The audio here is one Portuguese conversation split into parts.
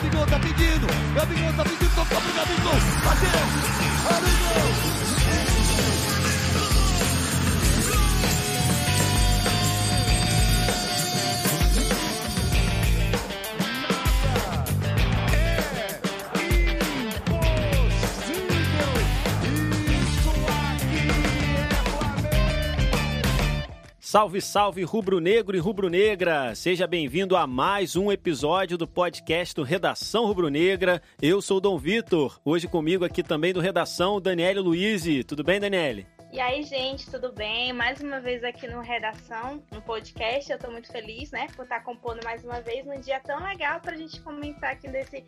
Gabigol tá pedindo. Gabigol tá pedindo, tocou pro Gabigol. Bateu. Gabigol. Salve, salve rubro-negro e rubro-negra! Seja bem-vindo a mais um episódio do podcast do Redação Rubro-Negra. Eu sou o Dom Vitor. Hoje comigo aqui também do Redação, Daniele Luiz. Tudo bem, Daniele? E aí, gente, tudo bem? Mais uma vez aqui no Redação, no podcast. Eu tô muito feliz, né, por estar compondo mais uma vez num dia tão legal pra gente comentar aqui desse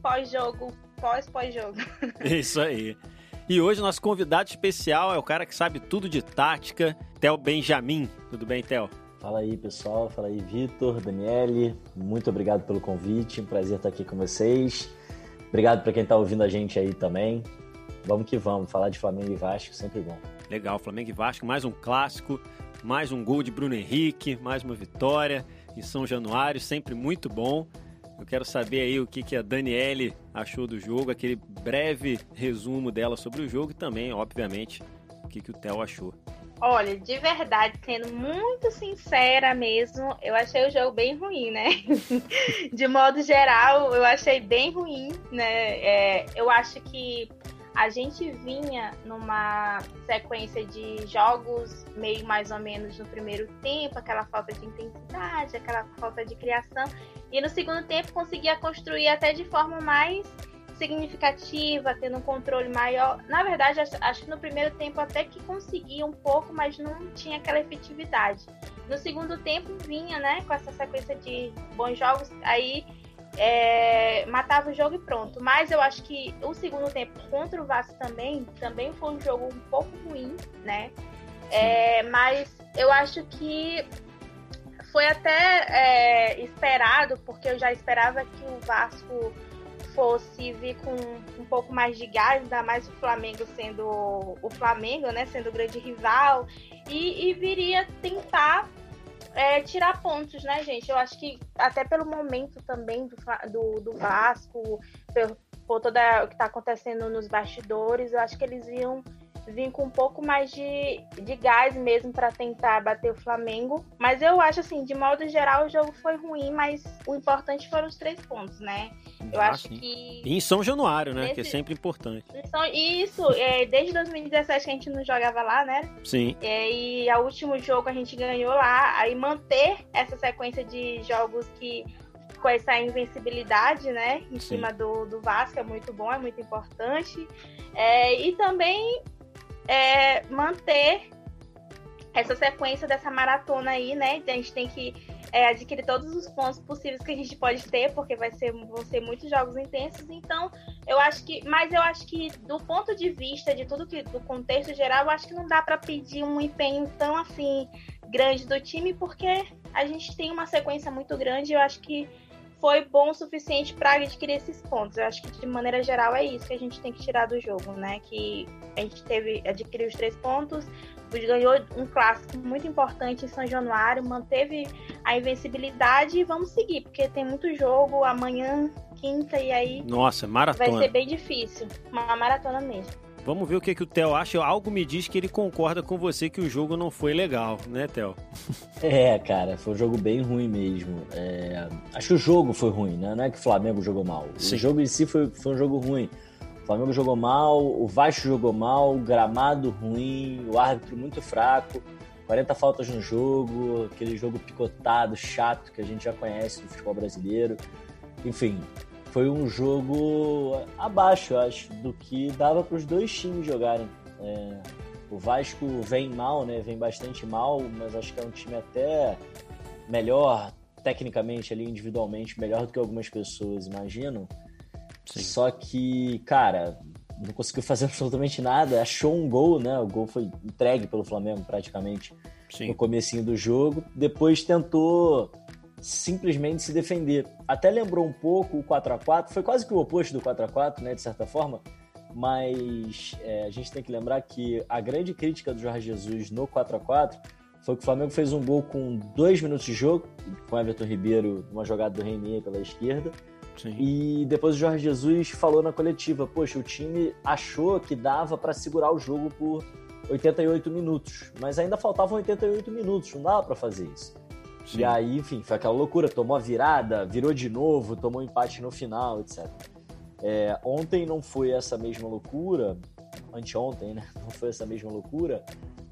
pós-jogo, pós-pós-jogo. Isso aí. E hoje nosso convidado especial é o cara que sabe tudo de tática, Theo Benjamin. Tudo bem, Theo? Fala aí, pessoal. Fala aí, Vitor, Daniele. Muito obrigado pelo convite. Um prazer estar aqui com vocês. Obrigado para quem está ouvindo a gente aí também. Vamos que vamos. Falar de Flamengo e Vasco, sempre bom. Legal, Flamengo e Vasco, mais um clássico, mais um gol de Bruno Henrique, mais uma vitória em São Januário, sempre muito bom. Eu quero saber aí o que, que a Daniele achou do jogo, aquele breve resumo dela sobre o jogo e também, obviamente, o que, que o Theo achou. Olha, de verdade, sendo muito sincera mesmo, eu achei o jogo bem ruim, né? de modo geral, eu achei bem ruim, né? É, eu acho que a gente vinha numa sequência de jogos meio mais ou menos no primeiro tempo, aquela falta de intensidade, aquela falta de criação, e no segundo tempo conseguia construir até de forma mais significativa, tendo um controle maior. Na verdade, acho que no primeiro tempo até que conseguia um pouco, mas não tinha aquela efetividade. No segundo tempo vinha, né, com essa sequência de bons jogos, aí é, matava o jogo e pronto. Mas eu acho que o segundo tempo contra o Vasco também, também foi um jogo um pouco ruim, né? É, mas eu acho que foi até é, esperado, porque eu já esperava que o Vasco fosse vir com um pouco mais de gás, ainda mais o Flamengo sendo o Flamengo, né? Sendo o grande rival, e, e viria tentar é, tirar pontos, né, gente? Eu acho que até pelo momento também do, do, do Vasco, por, por toda o que está acontecendo nos bastidores, eu acho que eles iam vir com um pouco mais de, de gás mesmo para tentar bater o Flamengo. Mas eu acho assim, de modo geral, o jogo foi ruim, mas o importante foram os três pontos, né? Eu ah, acho sim. que. E em São Januário, né? Nesse... Que é sempre importante. Isso, é, desde 2017 que a gente não jogava lá, né? Sim. É, e o último jogo a gente ganhou lá. Aí manter essa sequência de jogos que com essa invencibilidade, né, em Sim. cima do, do Vasco, é muito bom, é muito importante. É, e também é, manter essa sequência dessa maratona aí, né? A gente tem que é, adquirir todos os pontos possíveis que a gente pode ter, porque vai ser, vão ser muitos jogos intensos. Então, eu acho que, mas eu acho que do ponto de vista de tudo que do contexto geral, eu acho que não dá para pedir um empenho tão assim grande do time, porque a gente tem uma sequência muito grande. Eu acho que foi bom o suficiente para adquirir esses pontos. Eu acho que de maneira geral é isso que a gente tem que tirar do jogo, né? Que a gente teve adquiriu os três pontos, ganhou um clássico muito importante em São Januário, manteve a invencibilidade e vamos seguir, porque tem muito jogo amanhã, quinta e aí. Nossa, maratona. Vai ser bem difícil, uma maratona mesmo. Vamos ver o que, que o Theo acha. Algo me diz que ele concorda com você que o jogo não foi legal, né, Theo? É, cara, foi um jogo bem ruim mesmo. É... Acho que o jogo foi ruim, né? Não é que o Flamengo jogou mal. Sim. O jogo em si foi, foi um jogo ruim. O Flamengo jogou mal, o Vasco jogou mal, o gramado ruim, o árbitro muito fraco, 40 faltas no jogo, aquele jogo picotado, chato que a gente já conhece do futebol brasileiro. Enfim, foi um jogo abaixo, acho, do que dava para os dois times jogarem. É, o Vasco vem mal, né? Vem bastante mal, mas acho que é um time até melhor tecnicamente ali, individualmente, melhor do que algumas pessoas imaginam. Sim. Só que, cara, não conseguiu fazer absolutamente nada. Achou um gol, né? O gol foi entregue pelo Flamengo praticamente Sim. no comecinho do jogo. Depois tentou simplesmente se defender. Até lembrou um pouco o 4 a 4 foi quase que o oposto do 4 a 4 né, de certa forma, mas é, a gente tem que lembrar que a grande crítica do Jorge Jesus no 4 a 4 foi que o Flamengo fez um gol com dois minutos de jogo, com Everton Ribeiro, uma jogada do Reinier pela esquerda, Sim. E depois o Jorge Jesus falou na coletiva: Poxa, o time achou que dava para segurar o jogo por 88 minutos, mas ainda faltavam 88 minutos, não dava para fazer isso. Sim. E aí, enfim, foi aquela loucura: tomou a virada, virou de novo, tomou um empate no final, etc. É, ontem não foi essa mesma loucura, anteontem, né? Não foi essa mesma loucura,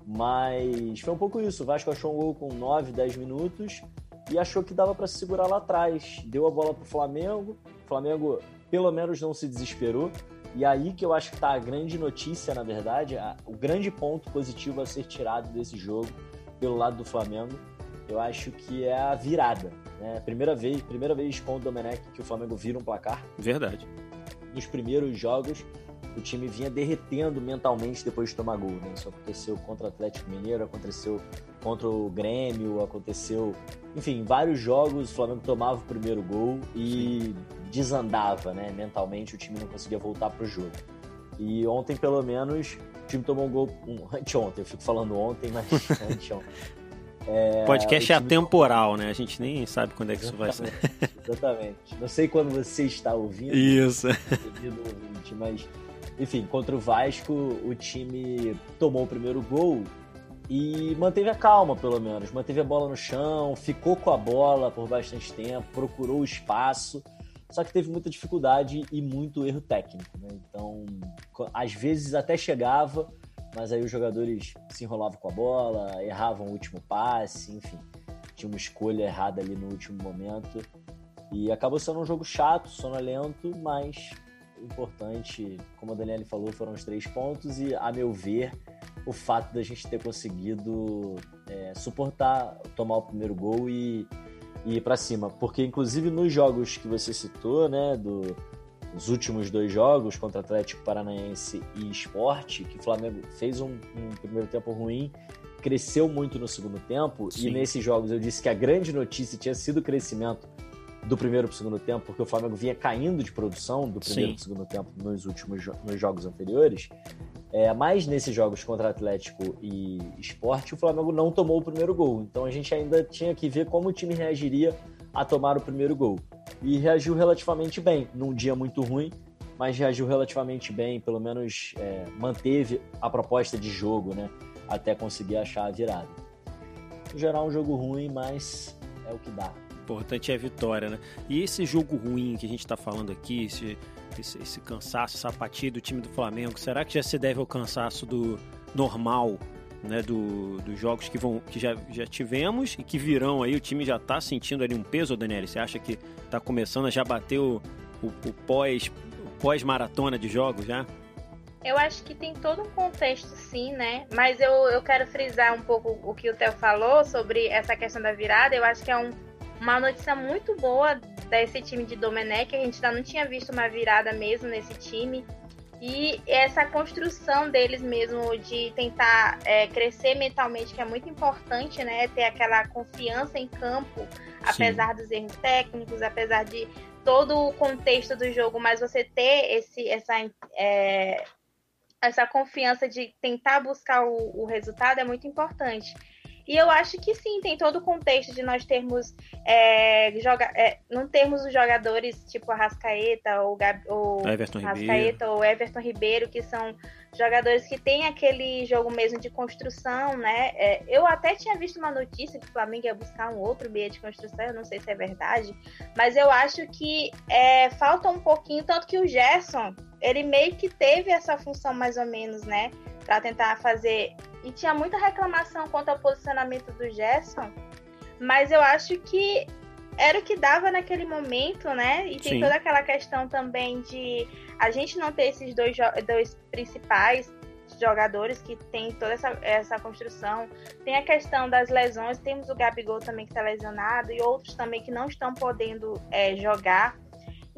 mas foi um pouco isso. O Vasco achou um gol com 9, 10 minutos e achou que dava para se segurar lá atrás. Deu a bola para o Flamengo. O Flamengo, pelo menos, não se desesperou. E aí que eu acho que está a grande notícia, na verdade, a, o grande ponto positivo a ser tirado desse jogo pelo lado do Flamengo, eu acho que é a virada. Né? Primeira vez, primeira vez com o Domenech que o Flamengo vira um placar. Verdade. Nos primeiros jogos, o time vinha derretendo mentalmente depois de tomar gol. Né? Isso aconteceu contra o Atlético Mineiro, aconteceu contra o Grêmio, aconteceu. Enfim, vários jogos o Flamengo tomava o primeiro gol e desandava, né? Mentalmente o time não conseguia voltar para o jogo. E ontem, pelo menos, o time tomou um gol. Um, anteontem, eu fico falando ontem, mas anteontem. É, Podcast é atemporal, né? A gente nem sabe quando é que isso vai ser. Exatamente. Não sei quando você está ouvindo. Isso. Ouvinte, mas enfim, contra o Vasco, o time tomou o primeiro gol e manteve a calma, pelo menos. Manteve a bola no chão, ficou com a bola por bastante tempo, procurou o espaço. Só que teve muita dificuldade e muito erro técnico. Né? Então, às vezes até chegava, mas aí os jogadores se enrolavam com a bola, erravam o último passe, enfim. Tinha uma escolha errada ali no último momento. E acabou sendo um jogo chato, sonolento, mas importante, como a Daniela falou, foram os três pontos e, a meu ver, o fato da gente ter conseguido é, suportar, tomar o primeiro gol e, e ir para cima. Porque, inclusive, nos jogos que você citou, né, do, os últimos dois jogos contra Atlético Paranaense e Esporte, que o Flamengo fez um, um primeiro tempo ruim, cresceu muito no segundo tempo, Sim. e nesses jogos eu disse que a grande notícia tinha sido o crescimento do primeiro para o segundo tempo, porque o Flamengo vinha caindo de produção do primeiro para o segundo tempo nos últimos nos jogos anteriores. É, mas nesses jogos contra Atlético e Esporte, o Flamengo não tomou o primeiro gol. Então a gente ainda tinha que ver como o time reagiria a tomar o primeiro gol. E reagiu relativamente bem, num dia muito ruim, mas reagiu relativamente bem, pelo menos é, manteve a proposta de jogo, né? Até conseguir achar a virada. No geral, um jogo ruim, mas é o que dá importante é a vitória, né? E esse jogo ruim que a gente está falando aqui, esse, esse, esse cansaço, essa apatia do time do Flamengo, será que já se deve ao cansaço do normal, né? Do, dos jogos que, vão, que já, já tivemos e que virão aí? O time já está sentindo ali um peso, Daniel? Você acha que está começando a já bater o, o, o pós, pós-maratona de jogos já? Eu acho que tem todo um contexto, sim, né? Mas eu, eu quero frisar um pouco o que o Theo falou sobre essa questão da virada. Eu acho que é um, uma notícia muito boa desse time de Domenech. A gente ainda não tinha visto uma virada mesmo nesse time. E essa construção deles mesmo de tentar é, crescer mentalmente, que é muito importante, né? Ter aquela confiança em campo, apesar Sim. dos erros técnicos, apesar de todo o contexto do jogo, mas você ter esse, essa, é, essa confiança de tentar buscar o, o resultado é muito importante. E eu acho que sim, tem todo o contexto de nós termos é, joga, é, não termos os jogadores tipo Arrascaeta ou, Gab, ou Everton Arrascaeta Ribeiro. ou Everton Ribeiro, que são jogadores que têm aquele jogo mesmo de construção, né? É, eu até tinha visto uma notícia que o Flamengo ia buscar um outro meio de construção, eu não sei se é verdade, mas eu acho que é, falta um pouquinho, tanto que o Gerson, ele meio que teve essa função mais ou menos, né? Para tentar fazer e tinha muita reclamação quanto ao posicionamento do Gerson, mas eu acho que era o que dava naquele momento, né? E tem Sim. toda aquela questão também de a gente não ter esses dois, dois principais jogadores que tem toda essa, essa construção. Tem a questão das lesões, temos o Gabigol também que está lesionado e outros também que não estão podendo é, jogar.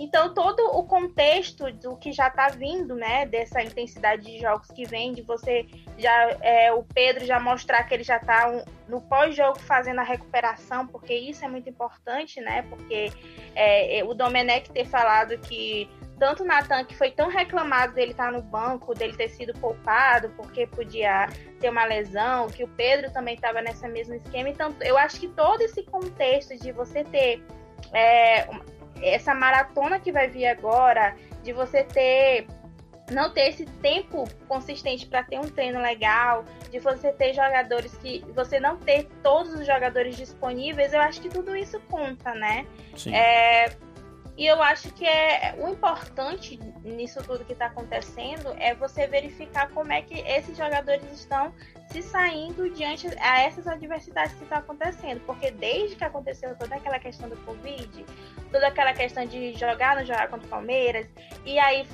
Então, todo o contexto do que já está vindo, né, dessa intensidade de jogos que vem, de você já, é, o Pedro já mostrar que ele já está um, no pós-jogo fazendo a recuperação, porque isso é muito importante, né, porque é, é o Domenech ter falado que tanto o Natan, que foi tão reclamado dele estar tá no banco, dele ter sido poupado, porque podia ter uma lesão, que o Pedro também estava nesse mesmo esquema. Então, eu acho que todo esse contexto de você ter é, essa maratona que vai vir agora, de você ter não ter esse tempo consistente para ter um treino legal, de você ter jogadores que você não ter todos os jogadores disponíveis, eu acho que tudo isso conta, né? Sim. É, e eu acho que é o importante nisso tudo que está acontecendo é você verificar como é que esses jogadores estão se saindo diante a essas adversidades que estão acontecendo. Porque desde que aconteceu toda aquela questão do Covid, toda aquela questão de jogar no jogar contra o Palmeiras, e aí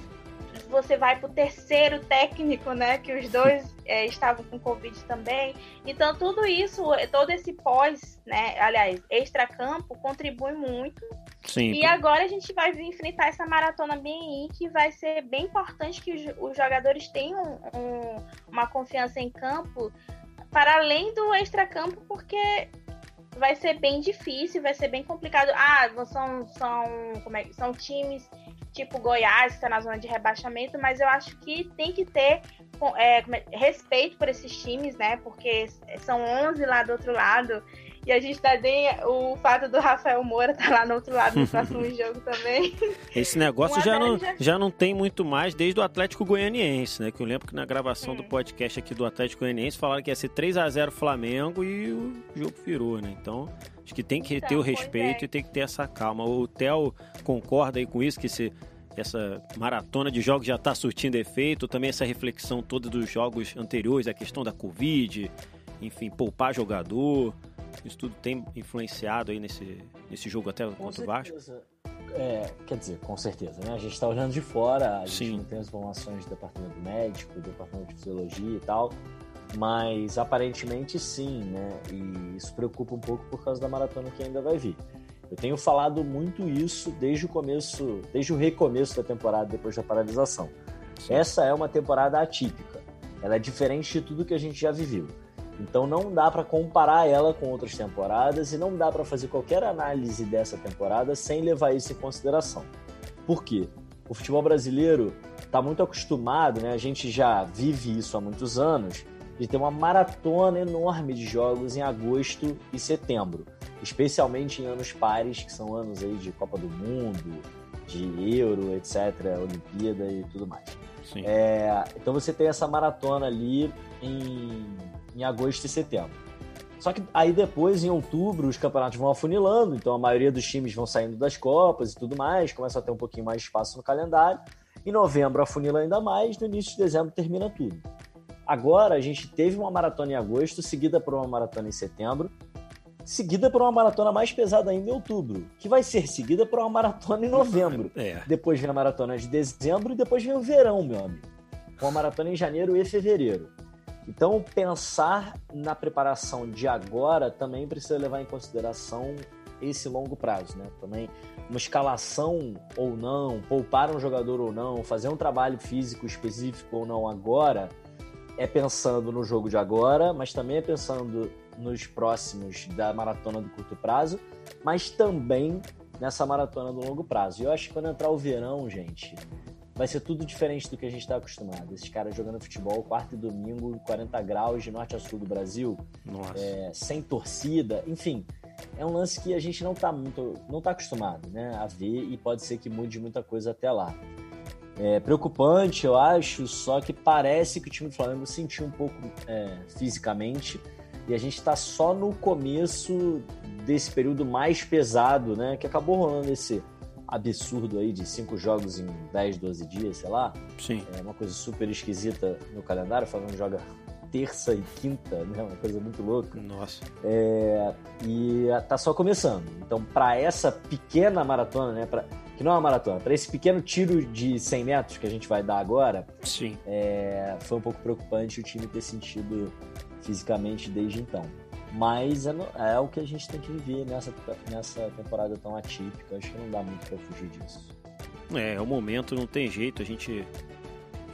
você vai para o terceiro técnico, né? Que os dois é, estavam com Covid também. Então, tudo isso, todo esse pós, né? Aliás, extra-campo, contribui muito. Sim. E agora a gente vai enfrentar essa maratona bem que vai ser bem importante que os, jogadores tenham um, uma confiança em campo para além do extra-campo, porque vai ser bem difícil, vai ser bem complicado. Ah, são, são, como é, são times tipo Goiás, que está na zona de rebaixamento, mas eu acho que tem que ter é, é, respeito por esses times, né? Porque são 11 lá do outro lado. E a gente tá bem. O fato do Rafael Moura tá lá no outro lado no próximo jogo também. Esse negócio já não, já... já não tem muito mais desde o Atlético Goianiense, né? Que eu lembro que na gravação hum. do podcast aqui do Atlético Goianiense falaram que ia ser 3 a 0 Flamengo e o jogo virou, né? Então, acho que tem que então, ter o respeito é. e tem que ter essa calma. O Theo concorda aí com isso, que se essa maratona de jogos já está surtindo efeito, também essa reflexão toda dos jogos anteriores, a questão da Covid, enfim, poupar jogador. Isso tudo tem influenciado aí nesse, nesse jogo até com contra o Vasco? É, quer dizer, com certeza, né? A gente está olhando de fora, a gente não tem as informações do departamento médico, do departamento de fisiologia e tal, mas aparentemente sim, né? E isso preocupa um pouco por causa da maratona que ainda vai vir. Eu tenho falado muito isso desde o começo, desde o recomeço da temporada depois da paralisação. Sim. Essa é uma temporada atípica. Ela é diferente de tudo que a gente já viveu. Então não dá para comparar ela com outras temporadas e não dá para fazer qualquer análise dessa temporada sem levar isso em consideração. Por quê? O futebol brasileiro está muito acostumado, né? A gente já vive isso há muitos anos, de ter uma maratona enorme de jogos em agosto e setembro, especialmente em anos pares, que são anos aí de Copa do Mundo, de Euro, etc., Olimpíada e tudo mais. É, então você tem essa maratona ali em em agosto e setembro. Só que aí depois, em outubro, os campeonatos vão afunilando, então a maioria dos times vão saindo das Copas e tudo mais, começa a ter um pouquinho mais de espaço no calendário. Em novembro afunila ainda mais, no início de dezembro termina tudo. Agora a gente teve uma maratona em agosto, seguida por uma maratona em setembro, seguida por uma maratona mais pesada ainda em outubro, que vai ser seguida por uma maratona em novembro. É. Depois vem a maratona de dezembro e depois vem o verão, meu amigo. Com a maratona em janeiro e fevereiro. Então, pensar na preparação de agora também precisa levar em consideração esse longo prazo, né? Também uma escalação ou não, poupar um jogador ou não, fazer um trabalho físico específico ou não agora, é pensando no jogo de agora, mas também é pensando nos próximos da maratona do curto prazo, mas também nessa maratona do longo prazo. E eu acho que quando entrar o verão, gente, vai ser tudo diferente do que a gente está acostumado. Esses caras jogando futebol quarto e domingo, 40 graus de norte a sul do Brasil, é, sem torcida, enfim. É um lance que a gente não está muito, não tá acostumado, né, a ver e pode ser que mude muita coisa até lá. É preocupante, eu acho, só que parece que o time do Flamengo sentiu um pouco é, fisicamente e a gente está só no começo desse período mais pesado, né, que acabou rolando esse absurdo aí de cinco jogos em 10, 12 dias, sei lá. Sim. É uma coisa super esquisita no calendário. O Flamengo joga terça e quinta, né? Uma coisa muito louca. Nossa. É, e tá só começando. Então, para essa pequena maratona, né? Pra, que não é uma maratona, para esse pequeno tiro de 100 metros que a gente vai dar agora, Sim. É, foi um pouco preocupante o time ter sentido fisicamente desde então. Mas é, é, o que a gente tem que viver nessa, nessa temporada tão atípica. Acho que não dá muito para fugir disso. É, é o momento, não tem jeito. A gente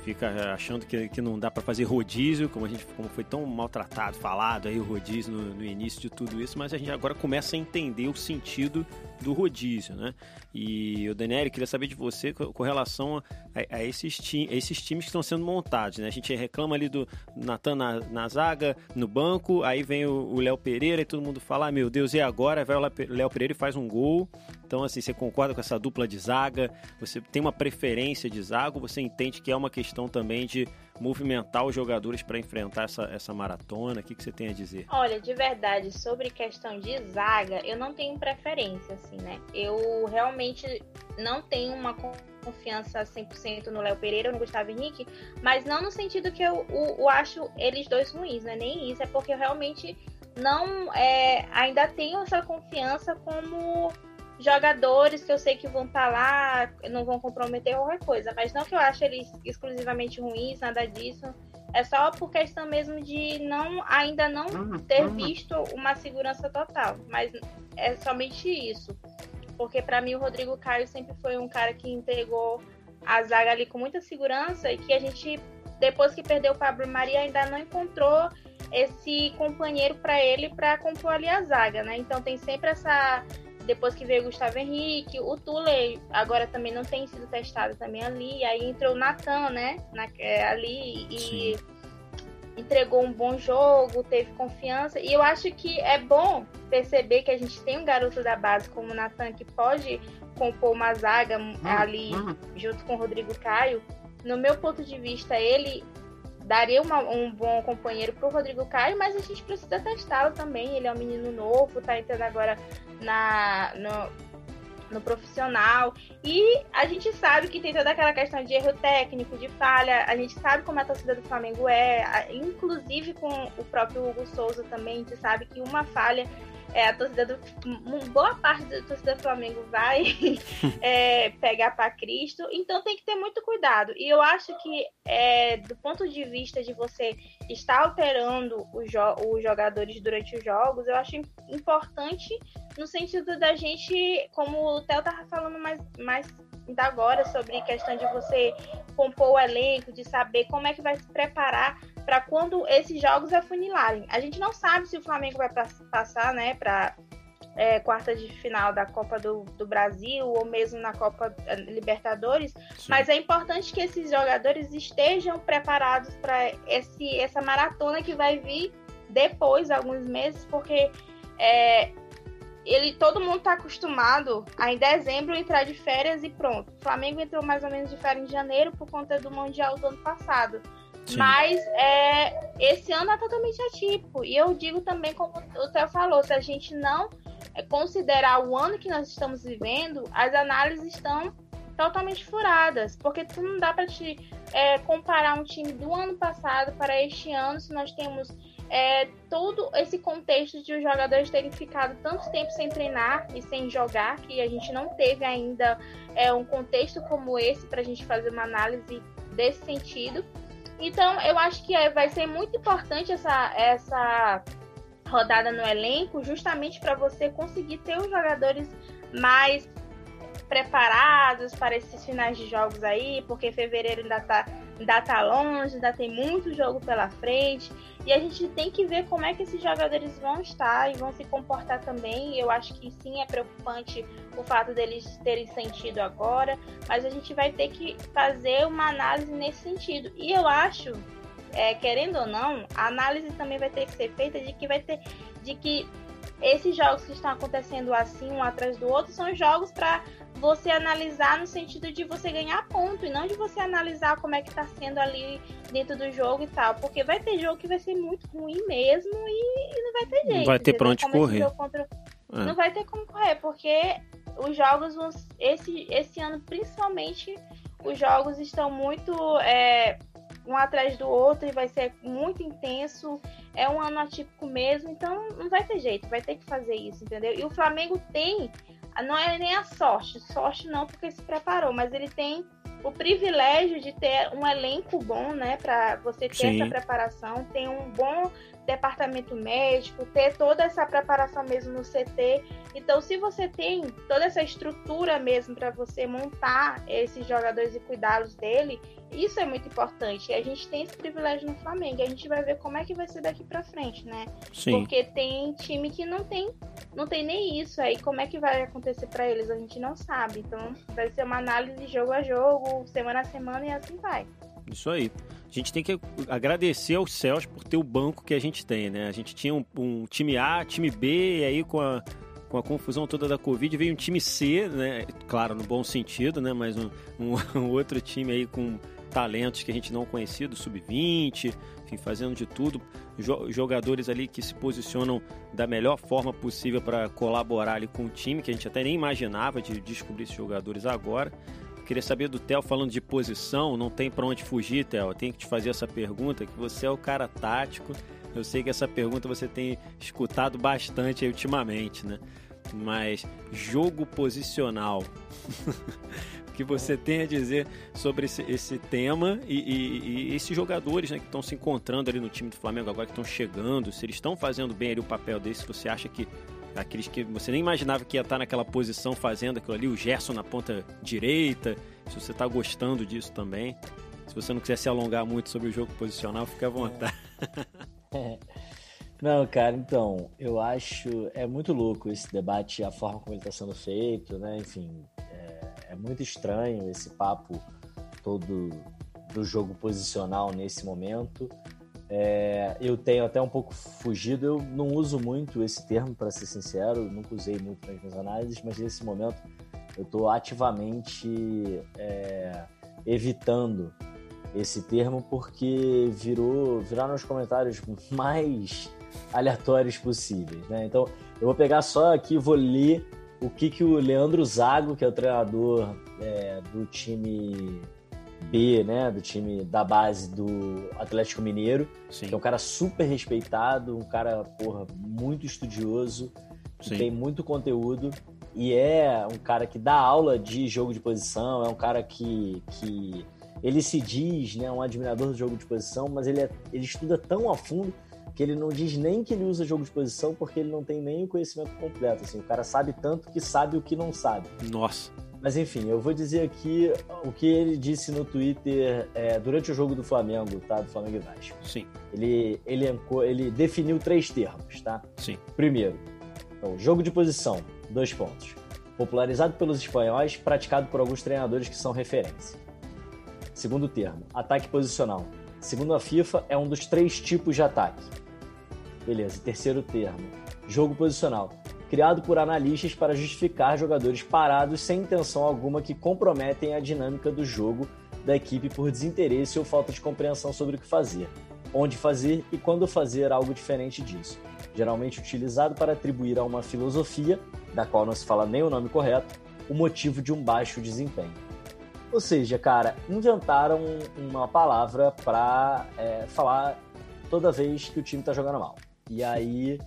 fica achando que, que não dá para fazer rodízio, como a gente como foi tão maltratado, falado aí o rodízio no, no, início de tudo isso, mas a gente agora começa a entender o sentido do rodízio, né? E o Daniel, queria saber de você com, relação a, a, esses a, esses times que estão sendo montados, né? A gente reclama ali do Natan na, na, zaga, no banco, aí vem o Léo Pereira e todo mundo fala, ah, meu Deus, e agora? Vai o Léo Pereira e faz um gol. Então, assim, você concorda com essa dupla de zaga? Você tem uma preferência de zaga você entende que é uma questão também de movimentar os jogadores para enfrentar essa, essa maratona? O que, que você tem a dizer? Olha, de verdade, sobre questão de zaga, eu não tenho preferência, assim, né? Eu realmente não tenho uma confiança 100% no Léo Pereira ou no Gustavo Henrique, mas não no sentido que eu, eu, eu acho eles dois ruins, né? Nem isso, é porque eu realmente não é, ainda tenho essa confiança como jogadores que eu sei que vão estar tá lá, não vão comprometer qualquer coisa, mas não que eu ache eles exclusivamente ruins, nada disso. É só por questão mesmo de não ainda não ter visto uma segurança total, mas é somente isso. Porque para mim o Rodrigo Caio sempre foi um cara que entregou a zaga ali com muita segurança e que a gente depois que perdeu o Pablo Maria ainda não encontrou esse companheiro para ele para compor ali a zaga, né? Então tem sempre essa depois que veio o Gustavo Henrique, o Tule agora também não tem sido testado também ali, aí entrou o Natan, né, na, é, ali e Sim. entregou um bom jogo, teve confiança, e eu acho que é bom perceber que a gente tem um garoto da base como o Natan que pode compor uma zaga hum, ali hum. junto com o Rodrigo Caio. No meu ponto de vista, ele daria uma, um bom companheiro para o Rodrigo Caio, mas a gente precisa testá-lo também. Ele é um menino novo, está entrando agora na, no, no profissional. E a gente sabe que tem toda aquela questão de erro técnico, de falha. A gente sabe como a torcida do Flamengo é, inclusive com o próprio Hugo Souza também. A gente sabe que uma falha é, a torcida do. Boa parte da torcida do Flamengo vai é, pegar para Cristo. Então tem que ter muito cuidado. E eu acho que, é, do ponto de vista de você estar alterando os, jo os jogadores durante os jogos, eu acho importante no sentido da gente, como o Theo tava falando mais, mais da agora sobre questão de você compor o elenco, de saber como é que vai se preparar para quando esses jogos afunilarem. A gente não sabe se o Flamengo vai passar, né, para é, quartas de final da Copa do, do, Brasil ou mesmo na Copa eh, Libertadores, Sim. mas é importante que esses jogadores estejam preparados para essa maratona que vai vir depois, alguns meses, porque é, ele todo mundo está acostumado a em dezembro entrar de férias e pronto. O Flamengo entrou mais ou menos de férias em janeiro por conta do Mundial do ano passado. Sim. Mas é, esse ano é totalmente atípico. E eu digo também, como o Theo falou, se a gente não considerar o ano que nós estamos vivendo, as análises estão totalmente furadas. Porque tu não dá para te é, comparar um time do ano passado para este ano, se nós temos é, todo esse contexto de os jogadores terem ficado tanto tempo sem treinar e sem jogar, que a gente não teve ainda é, um contexto como esse para a gente fazer uma análise desse sentido. Então, eu acho que é, vai ser muito importante essa, essa rodada no elenco, justamente para você conseguir ter os jogadores mais preparados para esses finais de jogos aí, porque fevereiro ainda tá, ainda tá longe, ainda tem muito jogo pela frente. E a gente tem que ver como é que esses jogadores vão estar e vão se comportar também. Eu acho que sim é preocupante o fato deles terem sentido agora, mas a gente vai ter que fazer uma análise nesse sentido. E eu acho, é, querendo ou não, a análise também vai ter que ser feita de que vai ter de que esses jogos que estão acontecendo assim um atrás do outro são jogos para você analisar no sentido de você ganhar ponto e não de você analisar como é que tá sendo ali dentro do jogo e tal. Porque vai ter jogo que vai ser muito ruim mesmo e, não vai ter jeito. Não vai ter pra onde correr. Contra... É. Não vai ter como correr, porque os jogos vão. Esse, esse ano, principalmente, os jogos estão muito. É, um atrás do outro e vai ser muito intenso. É um ano atípico mesmo, então não vai ter jeito, vai ter que fazer isso, entendeu? E o Flamengo tem não é nem a sorte, sorte não porque se preparou, mas ele tem o privilégio de ter um elenco bom, né, para você ter Sim. essa preparação, tem um bom departamento médico, ter toda essa preparação mesmo no CT. Então, se você tem toda essa estrutura mesmo para você montar esses jogadores e cuidá-los dele, isso é muito importante. E a gente tem esse privilégio no Flamengo. E a gente vai ver como é que vai ser daqui para frente, né? Sim. Porque tem time que não tem, não tem nem isso. Aí como é que vai acontecer para eles? A gente não sabe. Então, vai ser uma análise jogo a jogo, semana a semana e assim vai. Isso aí. A gente tem que agradecer aos céus por ter o banco que a gente tem, né? A gente tinha um, um time A, time B, e aí com a, com a confusão toda da Covid veio um time C, né? Claro, no bom sentido, né? Mas um, um, um outro time aí com talentos que a gente não conhecia, do sub-20, enfim, fazendo de tudo. Jogadores ali que se posicionam da melhor forma possível para colaborar ali com o time, que a gente até nem imaginava de descobrir esses jogadores agora. Queria saber do Theo falando de posição, não tem para onde fugir, Theo. Eu tenho que te fazer essa pergunta, que você é o cara tático. Eu sei que essa pergunta você tem escutado bastante ultimamente, né? Mas jogo posicional. o que você tem a dizer sobre esse, esse tema e, e, e, esses jogadores né, que estão se encontrando ali no time do Flamengo agora, que estão chegando, se eles estão fazendo bem ali o papel desse, você acha que aqueles que você nem imaginava que ia estar naquela posição fazendo aquilo ali, o Gerson na ponta direita, se você está gostando disso também. Se você não quiser se alongar muito sobre o jogo posicional, fique à vontade. É. Não, cara, então, eu acho é muito louco esse debate, a forma como ele está sendo feito, né? Enfim, é, é muito estranho esse papo todo do jogo posicional nesse momento. É, eu tenho até um pouco fugido, eu não uso muito esse termo, para ser sincero, nunca usei muito nas minhas análises, mas nesse momento eu estou ativamente é, evitando esse termo porque virou viraram os comentários mais aleatórios possíveis, né? Então eu vou pegar só aqui, vou ler o que que o Leandro Zago, que é o treinador é, do time B, né, do time da base do Atlético Mineiro, Sim. que é um cara super respeitado, um cara, porra, muito estudioso, que tem muito conteúdo e é um cara que dá aula de jogo de posição, é um cara que, que ele se diz, né, um admirador do jogo de posição, mas ele, é, ele estuda tão a fundo que ele não diz nem que ele usa jogo de posição porque ele não tem nem o conhecimento completo. Assim, o cara sabe tanto que sabe o que não sabe. Nossa. Mas enfim, eu vou dizer aqui o que ele disse no Twitter é, durante o jogo do Flamengo, tá? Do Flamengo e Vasco. Sim. Ele elencou, ele definiu três termos, tá? Sim. Primeiro, então, jogo de posição, dois pontos. Popularizado pelos espanhóis, praticado por alguns treinadores que são referência. Segundo termo, ataque posicional. Segundo a FIFA, é um dos três tipos de ataque. Beleza. Terceiro termo, jogo posicional criado por analistas para justificar jogadores parados sem intenção alguma que comprometem a dinâmica do jogo da equipe por desinteresse ou falta de compreensão sobre o que fazer, onde fazer e quando fazer algo diferente disso. Geralmente utilizado para atribuir a uma filosofia, da qual não se fala nem o nome correto, o motivo de um baixo desempenho. Ou seja, cara, inventaram uma palavra para é, falar toda vez que o time está jogando mal. E aí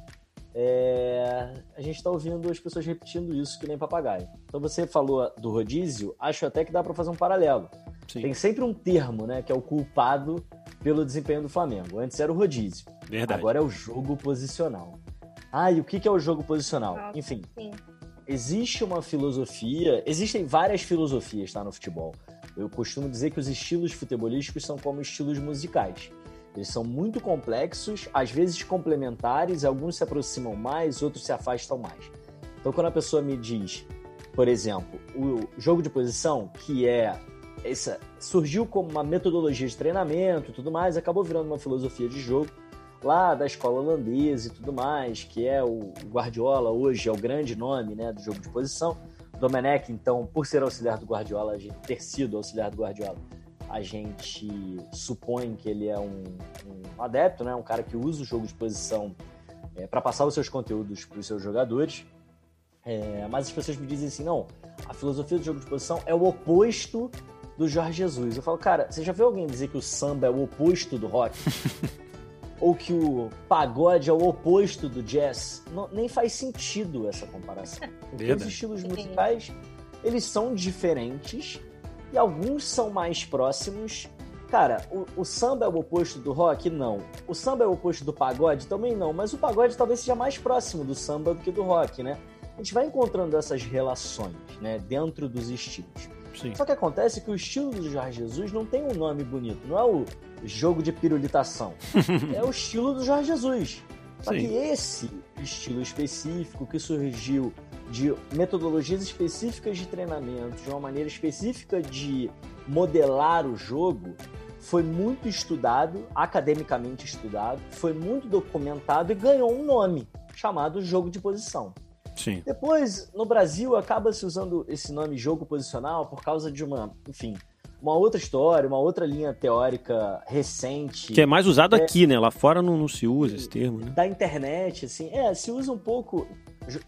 é, a gente está ouvindo as pessoas repetindo isso que nem papagaio. Então você falou do rodízio, acho até que dá para fazer um paralelo. Sim. Tem sempre um termo, né, que é o culpado pelo desempenho do Flamengo. Antes era o rodízio. Verdade. Agora é o jogo posicional. Ah, e o que é o jogo posicional? Nossa, Enfim, sim. existe uma filosofia, existem várias filosofias tá, no futebol. Eu costumo dizer que os estilos futebolísticos são como estilos musicais. Eles são muito complexos, às vezes complementares, alguns se aproximam mais, outros se afastam mais. Então, quando a pessoa me diz, por exemplo, o jogo de posição, que é essa, surgiu como uma metodologia de treinamento e tudo mais, acabou virando uma filosofia de jogo lá da escola holandesa e tudo mais, que é o Guardiola hoje é o grande nome né, do jogo de posição. Domenech, então, por ser auxiliar do Guardiola, ter sido auxiliar do Guardiola, a gente supõe que ele é um, um adepto, né? um cara que usa o jogo de posição é, para passar os seus conteúdos para os seus jogadores. É, mas as pessoas me dizem assim: não, a filosofia do jogo de posição é o oposto do Jorge Jesus. Eu falo, cara, você já viu alguém dizer que o samba é o oposto do rock? Ou que o pagode é o oposto do jazz? Não, nem faz sentido essa comparação. Porque os estilos musicais, eles são diferentes e alguns são mais próximos. Cara, o, o, samba é o oposto do rock? Não. O samba é o oposto do pagode? Também não. Mas o pagode talvez seja mais próximo do samba do que do rock, né? A gente vai encontrando essas relações, né, dentro dos estilos. Sim. Só que acontece que o estilo do Jorge Jesus não tem um nome bonito, não é o jogo de pirulitação. é o estilo do Jorge Jesus. Só Sim. que esse estilo específico que surgiu de metodologias específicas de treinamento, de uma maneira específica de modelar o jogo, foi muito estudado, academicamente estudado, foi muito documentado e ganhou um nome chamado jogo de posição. Sim. Depois, no Brasil, acaba se usando esse nome jogo posicional por causa de uma, enfim, uma outra história, uma outra linha teórica recente. Que é mais usado é, aqui, né? Lá fora não, não se usa esse termo, né? Da internet, assim. É, se usa um pouco.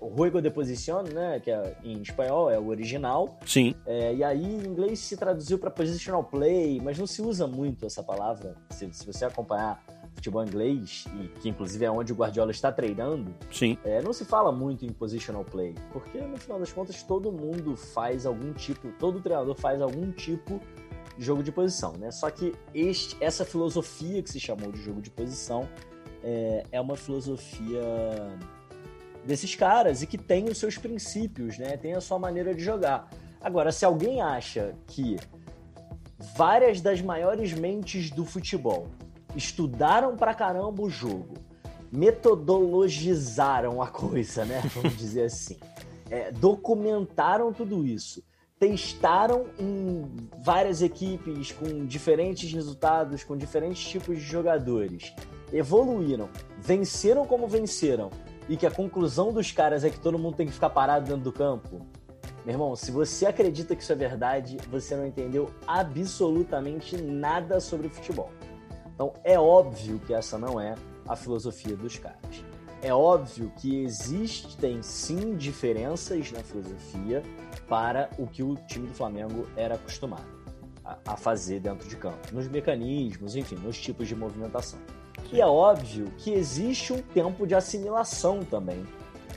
Ruego de position, né? Que é, em espanhol é o original. Sim. É, e aí em inglês se traduziu para positional play, mas não se usa muito essa palavra. Se, se você acompanhar futebol inglês, e que inclusive é onde o Guardiola está treinando, Sim. É, não se fala muito em positional play, porque no final das contas todo mundo faz algum tipo, todo treinador faz algum tipo de jogo de posição, né? Só que este, essa filosofia que se chamou de jogo de posição é, é uma filosofia desses caras e que tem os seus princípios, né? Tem a sua maneira de jogar. Agora, se alguém acha que várias das maiores mentes do futebol estudaram pra caramba o jogo, metodologizaram a coisa, né? Vamos dizer assim. É, documentaram tudo isso, testaram em várias equipes com diferentes resultados, com diferentes tipos de jogadores, evoluíram, venceram como venceram, e que a conclusão dos caras é que todo mundo tem que ficar parado dentro do campo. Meu irmão, se você acredita que isso é verdade, você não entendeu absolutamente nada sobre futebol. Então é óbvio que essa não é a filosofia dos caras. É óbvio que existem sim diferenças na filosofia para o que o time do Flamengo era acostumado a, fazer dentro de campo, nos mecanismos, enfim, nos tipos de movimentação. E é óbvio que existe um tempo de assimilação também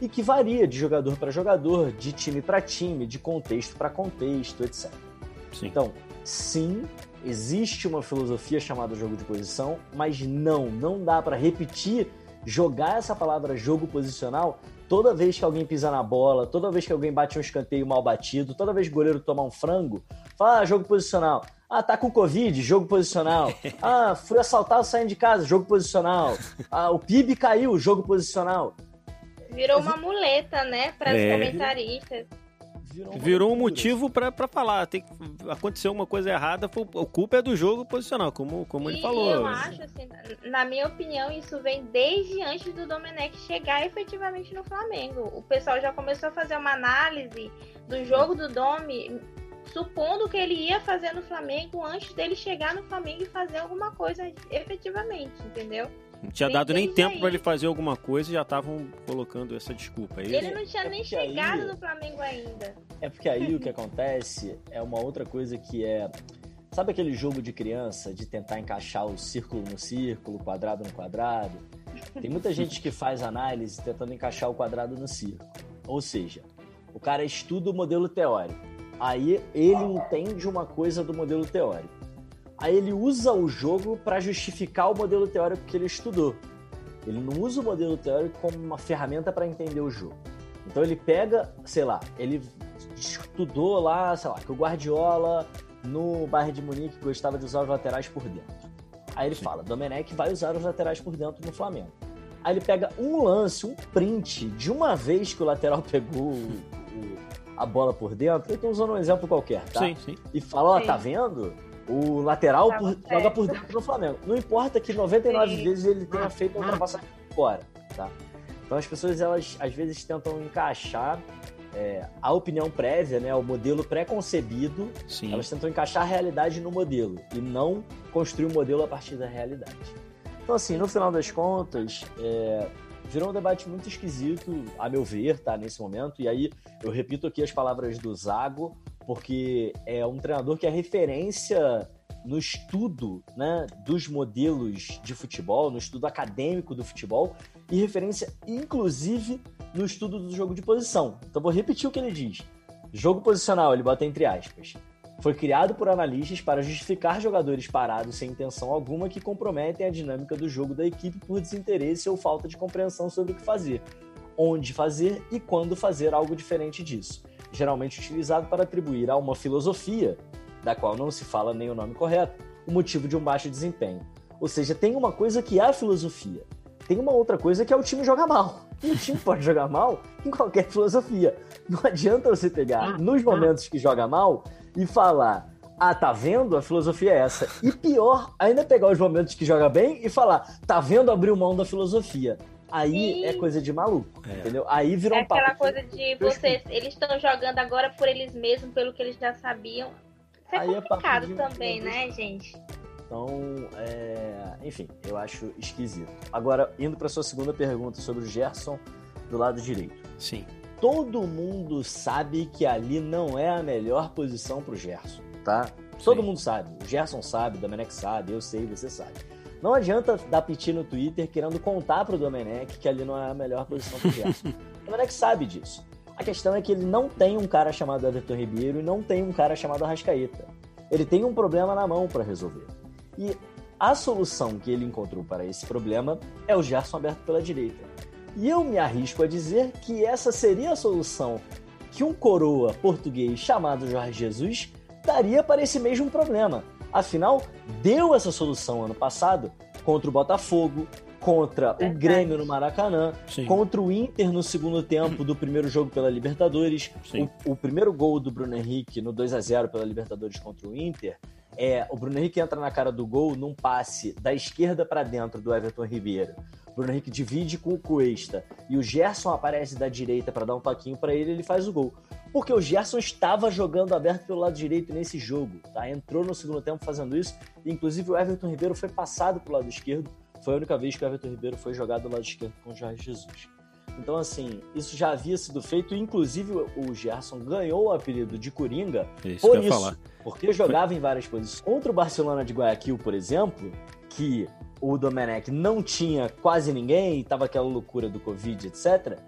e que varia de jogador para jogador, de time para time, de contexto para contexto, etc. Sim. Então, sim, Existe uma filosofia chamada jogo de posição, mas não, não dá para repetir, jogar essa palavra jogo posicional toda vez que alguém pisa na bola, toda vez que alguém bate um escanteio mal batido, toda vez que o goleiro tomar um frango, fala ah, jogo posicional. Ah, tá com Covid, jogo posicional. Ah, fui assaltado saindo de casa, jogo posicional. Ah, o PIB caiu, jogo posicional. Virou uma muleta, né, para os é. comentaristas virou, virou um motivo para falar. Tem aconteceu uma coisa errada, a culpa é do jogo posicional, como, como e, ele falou. Eu acho, assim, na minha opinião, isso vem desde antes do Domenech chegar efetivamente no Flamengo. O pessoal já começou a fazer uma análise do jogo do Domi, supondo que ele ia fazer no Flamengo antes dele chegar no Flamengo e fazer alguma coisa efetivamente, entendeu? Não tinha dado nem tempo para ele fazer alguma coisa e já estavam colocando essa desculpa. Ele, ele não tinha é nem chegado aí, no Flamengo ainda. É porque aí o que acontece é uma outra coisa que é. Sabe aquele jogo de criança de tentar encaixar o círculo no círculo, o quadrado no quadrado? Tem muita gente que faz análise tentando encaixar o quadrado no círculo. Ou seja, o cara estuda o modelo teórico. Aí ele entende uma coisa do modelo teórico. Aí ele usa o jogo para justificar o modelo teórico que ele estudou. Ele não usa o modelo teórico como uma ferramenta para entender o jogo. Então ele pega, sei lá, ele estudou lá, sei lá, que o Guardiola no Bayern de Munique gostava de usar os laterais por dentro. Aí ele Sim. fala, Domenech vai usar os laterais por dentro no Flamengo. Aí ele pega um lance, um print de uma vez que o lateral pegou o, o, a bola por dentro. Eu tô usando um exemplo qualquer, tá? Sim, sim. E fala, ó, oh, tá vendo? O lateral por, joga por dentro do Flamengo. Não importa que 99 Sim. vezes ele tenha feito a ultrapassagem fora, tá? Então as pessoas, elas às vezes tentam encaixar é, a opinião prévia, né, o modelo pré-concebido, elas tentam encaixar a realidade no modelo e não construir o um modelo a partir da realidade. Então, assim, no final das contas, é, virou um debate muito esquisito, a meu ver, tá, nesse momento. E aí, eu repito aqui as palavras do Zago, porque é um treinador que é referência no estudo né, dos modelos de futebol, no estudo acadêmico do futebol e referência, inclusive, no estudo do jogo de posição. Então, vou repetir o que ele diz. Jogo posicional, ele bota entre aspas. Foi criado por analistas para justificar jogadores parados sem intenção alguma que comprometem a dinâmica do jogo da equipe por desinteresse ou falta de compreensão sobre o que fazer, onde fazer e quando fazer algo diferente disso. Geralmente utilizado para atribuir a uma filosofia, da qual não se fala nem o nome correto, o motivo de um baixo desempenho. Ou seja, tem uma coisa que é a filosofia, tem uma outra coisa que é o time jogar mal. E o time pode jogar mal em qualquer filosofia. Não adianta você pegar nos momentos que joga mal e falar, ah, tá vendo? A filosofia é essa. E pior, ainda pegar os momentos que joga bem e falar, tá vendo? Abriu mão da filosofia. Aí Sim. é coisa de maluco, é. entendeu? Aí virou é um papo. aquela coisa de vocês, eles estão jogando agora por eles mesmos, pelo que eles já sabiam. Isso é Aí é complicado é também, né, gente? Então, é... enfim, eu acho esquisito. Agora, indo para sua segunda pergunta sobre o Gerson do lado direito. Sim. Todo mundo sabe que ali não é a melhor posição para o Gerson, tá? Todo Sim. mundo sabe. O Gerson sabe, o Domenech sabe, eu sei, você sabe. Não adianta dar piti no Twitter querendo contar pro Domenech que ali não é a melhor posição pro Gerson. o Domenech sabe disso. A questão é que ele não tem um cara chamado Everton Ribeiro e não tem um cara chamado Arrascaeta. Ele tem um problema na mão para resolver. E a solução que ele encontrou para esse problema é o Gerson aberto pela direita. E eu me arrisco a dizer que essa seria a solução que um coroa português chamado Jorge Jesus daria para esse mesmo problema. Afinal, deu essa solução ano passado contra o Botafogo, contra o Grêmio no Maracanã, Sim. contra o Inter no segundo tempo do primeiro jogo pela Libertadores. O, o, primeiro gol do Bruno Henrique no 2 a 0 pela Libertadores contra o Inter é, o Bruno Henrique entra na cara do gol num passe da esquerda para dentro do Everton Ribeiro. O Bruno Henrique divide com o Cuesta e o Gerson aparece da direita para dar um toquinho para ele, ele faz o gol. Porque o Gerson estava jogando aberto pelo lado direito nesse jogo, tá? Entrou no segundo tempo fazendo isso, e inclusive o Everton Ribeiro foi passado pro lado esquerdo. Foi a única vez que o Everton Ribeiro foi jogado do lado esquerdo com o Jorge Jesus. Então, assim, isso já havia sido feito, inclusive o Gerson ganhou o apelido de Coringa isso por isso, falar. porque jogava em várias posições. Contra o Barcelona de Guayaquil, por exemplo, que o Domenech não tinha quase ninguém, estava aquela loucura do Covid, etc.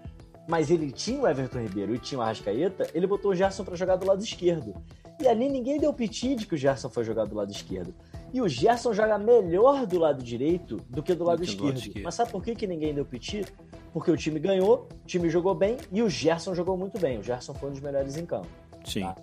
Mas ele tinha o Everton Ribeiro e tinha o Arrascaeta, ele botou o Gerson para jogar do lado esquerdo. E ali ninguém deu piti de que o Gerson foi jogar do lado esquerdo. E o Gerson joga melhor do lado direito do que do lado, do esquerdo. lado esquerdo. Mas sabe por que, que ninguém deu piti? Porque o time ganhou, o time jogou bem e o Gerson jogou muito bem. O Gerson foi um dos melhores em campo. Sim. Tá?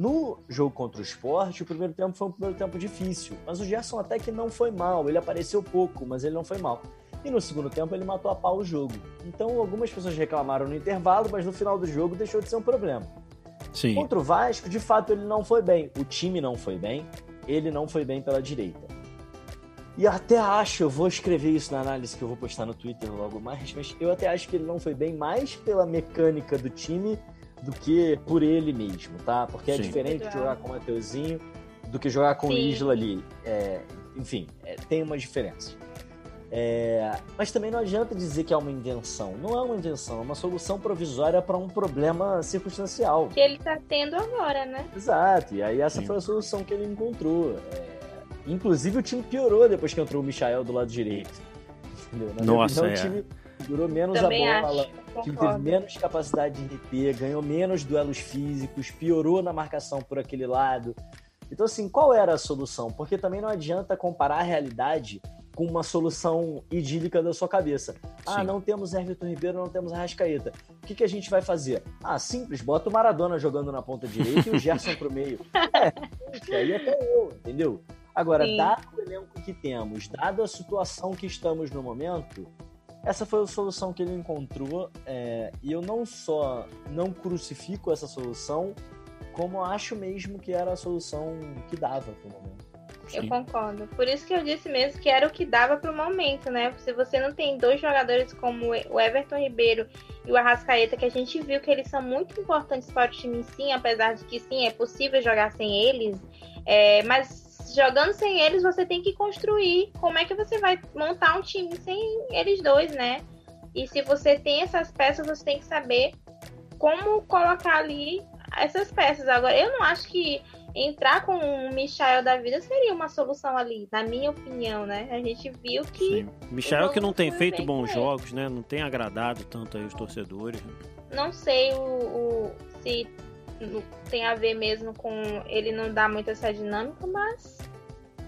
No jogo contra o esporte, o primeiro tempo foi um primeiro tempo difícil. Mas o Gerson até que não foi mal. Ele apareceu pouco, mas ele não foi mal. E no segundo tempo ele matou a pau o jogo. Então algumas pessoas reclamaram no intervalo, mas no final do jogo deixou de ser um problema. Sim. Contra o Vasco, de fato, ele não foi bem. O time não foi bem. Ele não foi bem pela direita. E até acho, eu vou escrever isso na análise que eu vou postar no Twitter logo mais, mas eu até acho que ele não foi bem mais pela mecânica do time do que por ele mesmo, tá? Porque é Sim. é diferente de jogar com o Mateuzinho do que jogar com o Isla ali. É, enfim, é, tem uma diferença. É, mas também não adianta dizer que é uma invenção. Não é uma invenção, é uma solução provisória para um problema circunstancial. Que ele está tendo agora, né? Exato, e aí essa Sim. foi a solução que ele encontrou. É, Inclusive o time piorou depois que entrou o Michael do lado direito. Entendeu? Na Nossa, é. o time segurou menos Também a bola, teve menos capacidade de RP, ganhou menos duelos físicos, piorou na marcação por aquele lado. Então, assim, qual era a solução? Porque também não adianta comparar a realidade com uma solução idílica da sua cabeça. Ah, Sim. não temos Everton Ribeiro, não temos Arrascaeta. O que, que a gente vai fazer? Ah, simples, bota o Maradona jogando na ponta direita e o Gerson pro meio. É, aí até eu, entendeu? Agora, Sim. dado o elenco que temos, dada a situação que estamos no momento, essa foi a solução que ele encontrou. É, e eu não só não crucifico essa solução, como acho mesmo que era a solução que dava para o momento. Eu concordo. Por isso que eu disse mesmo que era o que dava para o momento, né? Se você não tem dois jogadores como o Everton Ribeiro e o Arrascaeta, que a gente viu que eles são muito importantes para o time sim, apesar de que sim, é possível jogar sem eles, é, mas jogando sem eles, você tem que construir. Como é que você vai montar um time sem eles dois, né? E se você tem essas peças, você tem que saber como colocar ali essas peças. Agora, eu não acho que entrar com o Michael da vida seria uma solução ali, na minha opinião, né? A gente viu que. Sim. Michael que não tem feito bons jogos, né? Não tem agradado tanto aí os torcedores. Não sei o, o se tem a ver mesmo com ele não dar muito essa dinâmica, mas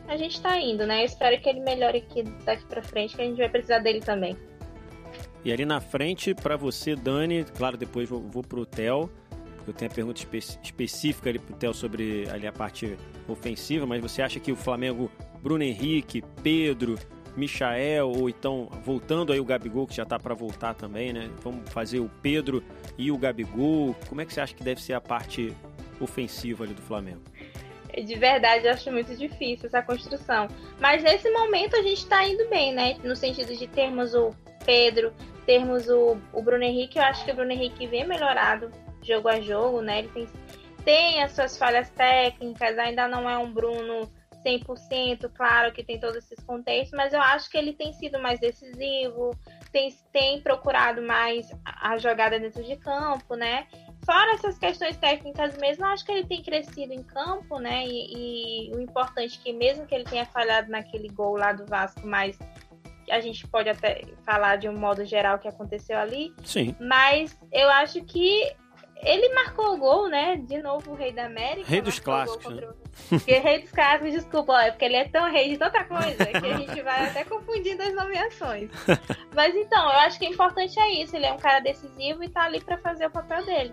a gente tá indo, né? Eu espero que ele melhore aqui daqui para frente, que a gente vai precisar dele também. E ali na frente, para você, Dani, claro, depois vou, vou pro Theo, porque eu tenho a pergunta espe específica ali pro Theo sobre ali a parte ofensiva, mas você acha que o Flamengo, Bruno Henrique, Pedro, Michael, ou então voltando aí o Gabigol, que já tá para voltar também, né? Vamos fazer o Pedro e o Gabigol. Como é que você acha que deve ser a parte ofensiva ali do Flamengo? De verdade, eu acho muito difícil essa construção. Mas nesse momento a gente tá indo bem, né? No sentido de termos o Pedro, termos o, o Bruno Henrique. Eu acho que o Bruno Henrique vem melhorado jogo a jogo, né? Ele tem, tem as suas falhas técnicas, ainda não é um Bruno 100%, claro que tem todos esses contextos, mas eu acho que ele tem sido mais decisivo, tem, tem procurado mais a jogada dentro de campo, né? Fora essas questões técnicas mesmo, acho que ele tem crescido em campo, né? E, e o importante é que mesmo que ele tenha falhado naquele gol lá do Vasco, mas a gente pode até falar de um modo geral o que aconteceu ali. Sim. Mas eu acho que ele marcou o gol, né? De novo o Rei da América. Rei dos clássicos. Né? Porque rei dos clássicos, desculpa, é porque ele é tão rei de tanta coisa que a gente vai até confundindo as nomeações. Mas então, eu acho que o importante é isso. Ele é um cara decisivo e tá ali para fazer o papel dele.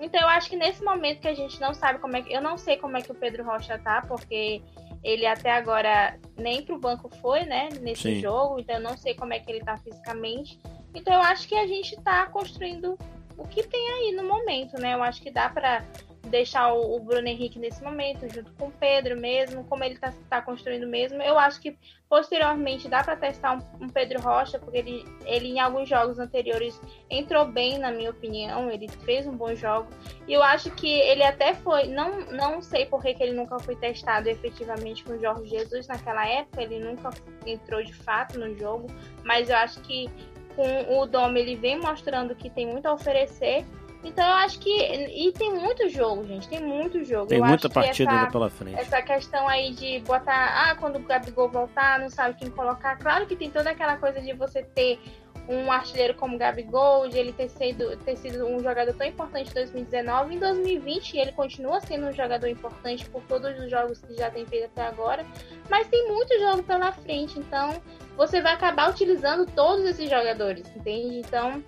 Então eu acho que nesse momento que a gente não sabe como é que. Eu não sei como é que o Pedro Rocha tá, porque ele até agora nem pro banco foi, né? Nesse Sim. jogo. Então eu não sei como é que ele tá fisicamente. Então eu acho que a gente tá construindo o que tem aí no momento, né? Eu acho que dá para deixar o, Bruno Henrique nesse momento, junto com o Pedro mesmo, como ele está tá construindo mesmo. Eu acho que posteriormente dá para testar um, um, Pedro Rocha, porque ele, ele em alguns jogos anteriores entrou bem, na minha opinião, ele fez um bom jogo. E eu acho que ele até foi, não, não sei por que, ele nunca foi testado efetivamente com o Jorge Jesus naquela época, ele nunca entrou de fato no jogo, mas eu acho que com o Dom ele vem mostrando que tem muito a oferecer. Então eu acho que. E tem muito jogo, gente. Tem muito jogo. Tem eu muita partida essa, pela frente. Essa questão aí de botar. Ah, quando o Gabigol voltar, não sabe quem colocar. Claro que tem toda aquela coisa de você ter um artilheiro como o Gabigol, de ele ter sido, ter sido um jogador tão importante em 2019. Em 2020, ele continua sendo um jogador importante por todos os jogos que já tem feito até agora. Mas tem muito jogo pela frente, então você vai acabar utilizando todos esses jogadores, entende? Então,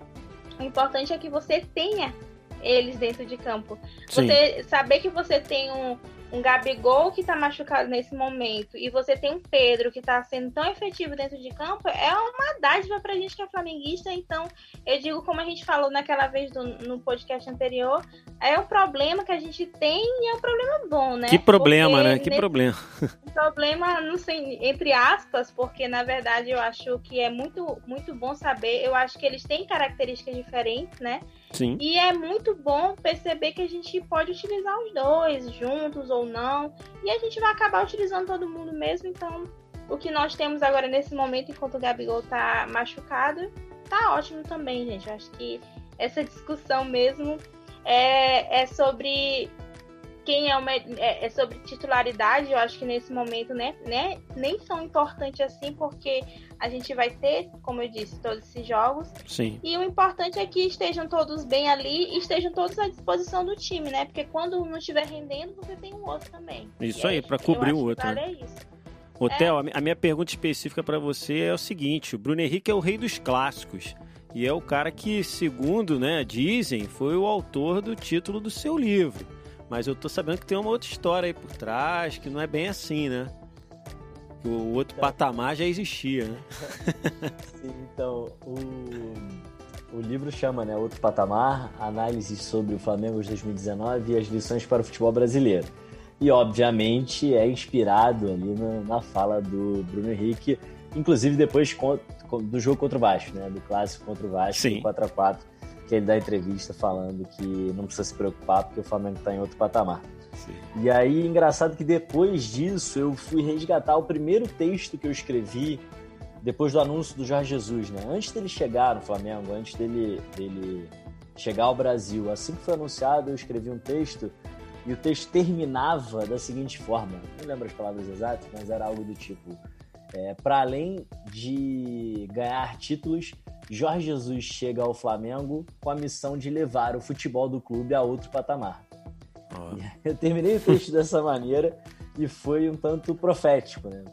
o importante é que você tenha eles dentro de campo. Sim. Você saber que você tem um, um Gabigol que tá machucado nesse momento e você tem um Pedro que tá sendo tão efetivo dentro de campo, é uma dádiva pra gente que é flamenguista. Então, eu digo, como a gente falou naquela vez do, no podcast anterior, é um problema que a gente tem e é um problema bom, né? Que problema, porque né? Que problema. Problema, não sei, entre aspas, porque na verdade eu acho que é muito, muito bom saber. Eu acho que eles têm características diferentes, né? Sim. E é muito bom perceber que a gente pode utilizar os dois juntos ou não. E a gente vai acabar utilizando todo mundo mesmo. Então, o que nós temos agora nesse momento, enquanto o Gabigol tá machucado, tá ótimo também, gente. Eu acho que essa discussão mesmo é, é sobre quem é, uma, é, é, sobre titularidade, eu acho que nesse momento né, né, nem tão importante assim, porque a gente vai ter, como eu disse, todos esses jogos. Sim. E o importante é que estejam todos bem ali e estejam todos à disposição do time, né? Porque quando um não estiver rendendo, você tem um outro também. Isso aí, para cobrir o outro. Vale né? É isso. Hotel, é. a minha pergunta específica para você é o seguinte: o Bruno Henrique é o rei dos clássicos. E é o cara que, segundo né, dizem, foi o autor do título do seu livro. Mas eu tô sabendo que tem uma outra história aí por trás, que não é bem assim, né? O outro então, patamar já existia, né? Sim, então, o, o livro chama, né, Outro Patamar, Análises sobre o Flamengo de 2019 e as lições para o futebol brasileiro. E, obviamente, é inspirado ali na, na fala do Bruno Henrique, inclusive depois do jogo contra o Vasco, né? Do clássico contra o Vasco, Sim. 4x4 que ele dá entrevista falando que não precisa se preocupar porque o Flamengo está em outro patamar. E aí, engraçado que depois disso eu fui resgatar o primeiro texto que eu escrevi depois do anúncio do Jorge Jesus, né? Antes dele chegar no Flamengo, antes dele, dele chegar ao Brasil, assim que foi anunciado, eu escrevi um texto e o texto terminava da seguinte forma: não lembro as palavras exatas, mas era algo do tipo: é, para além de ganhar títulos, Jorge Jesus chega ao Flamengo com a missão de levar o futebol do clube a outro patamar. Oh. Eu terminei o texto dessa maneira e foi um tanto profético, né?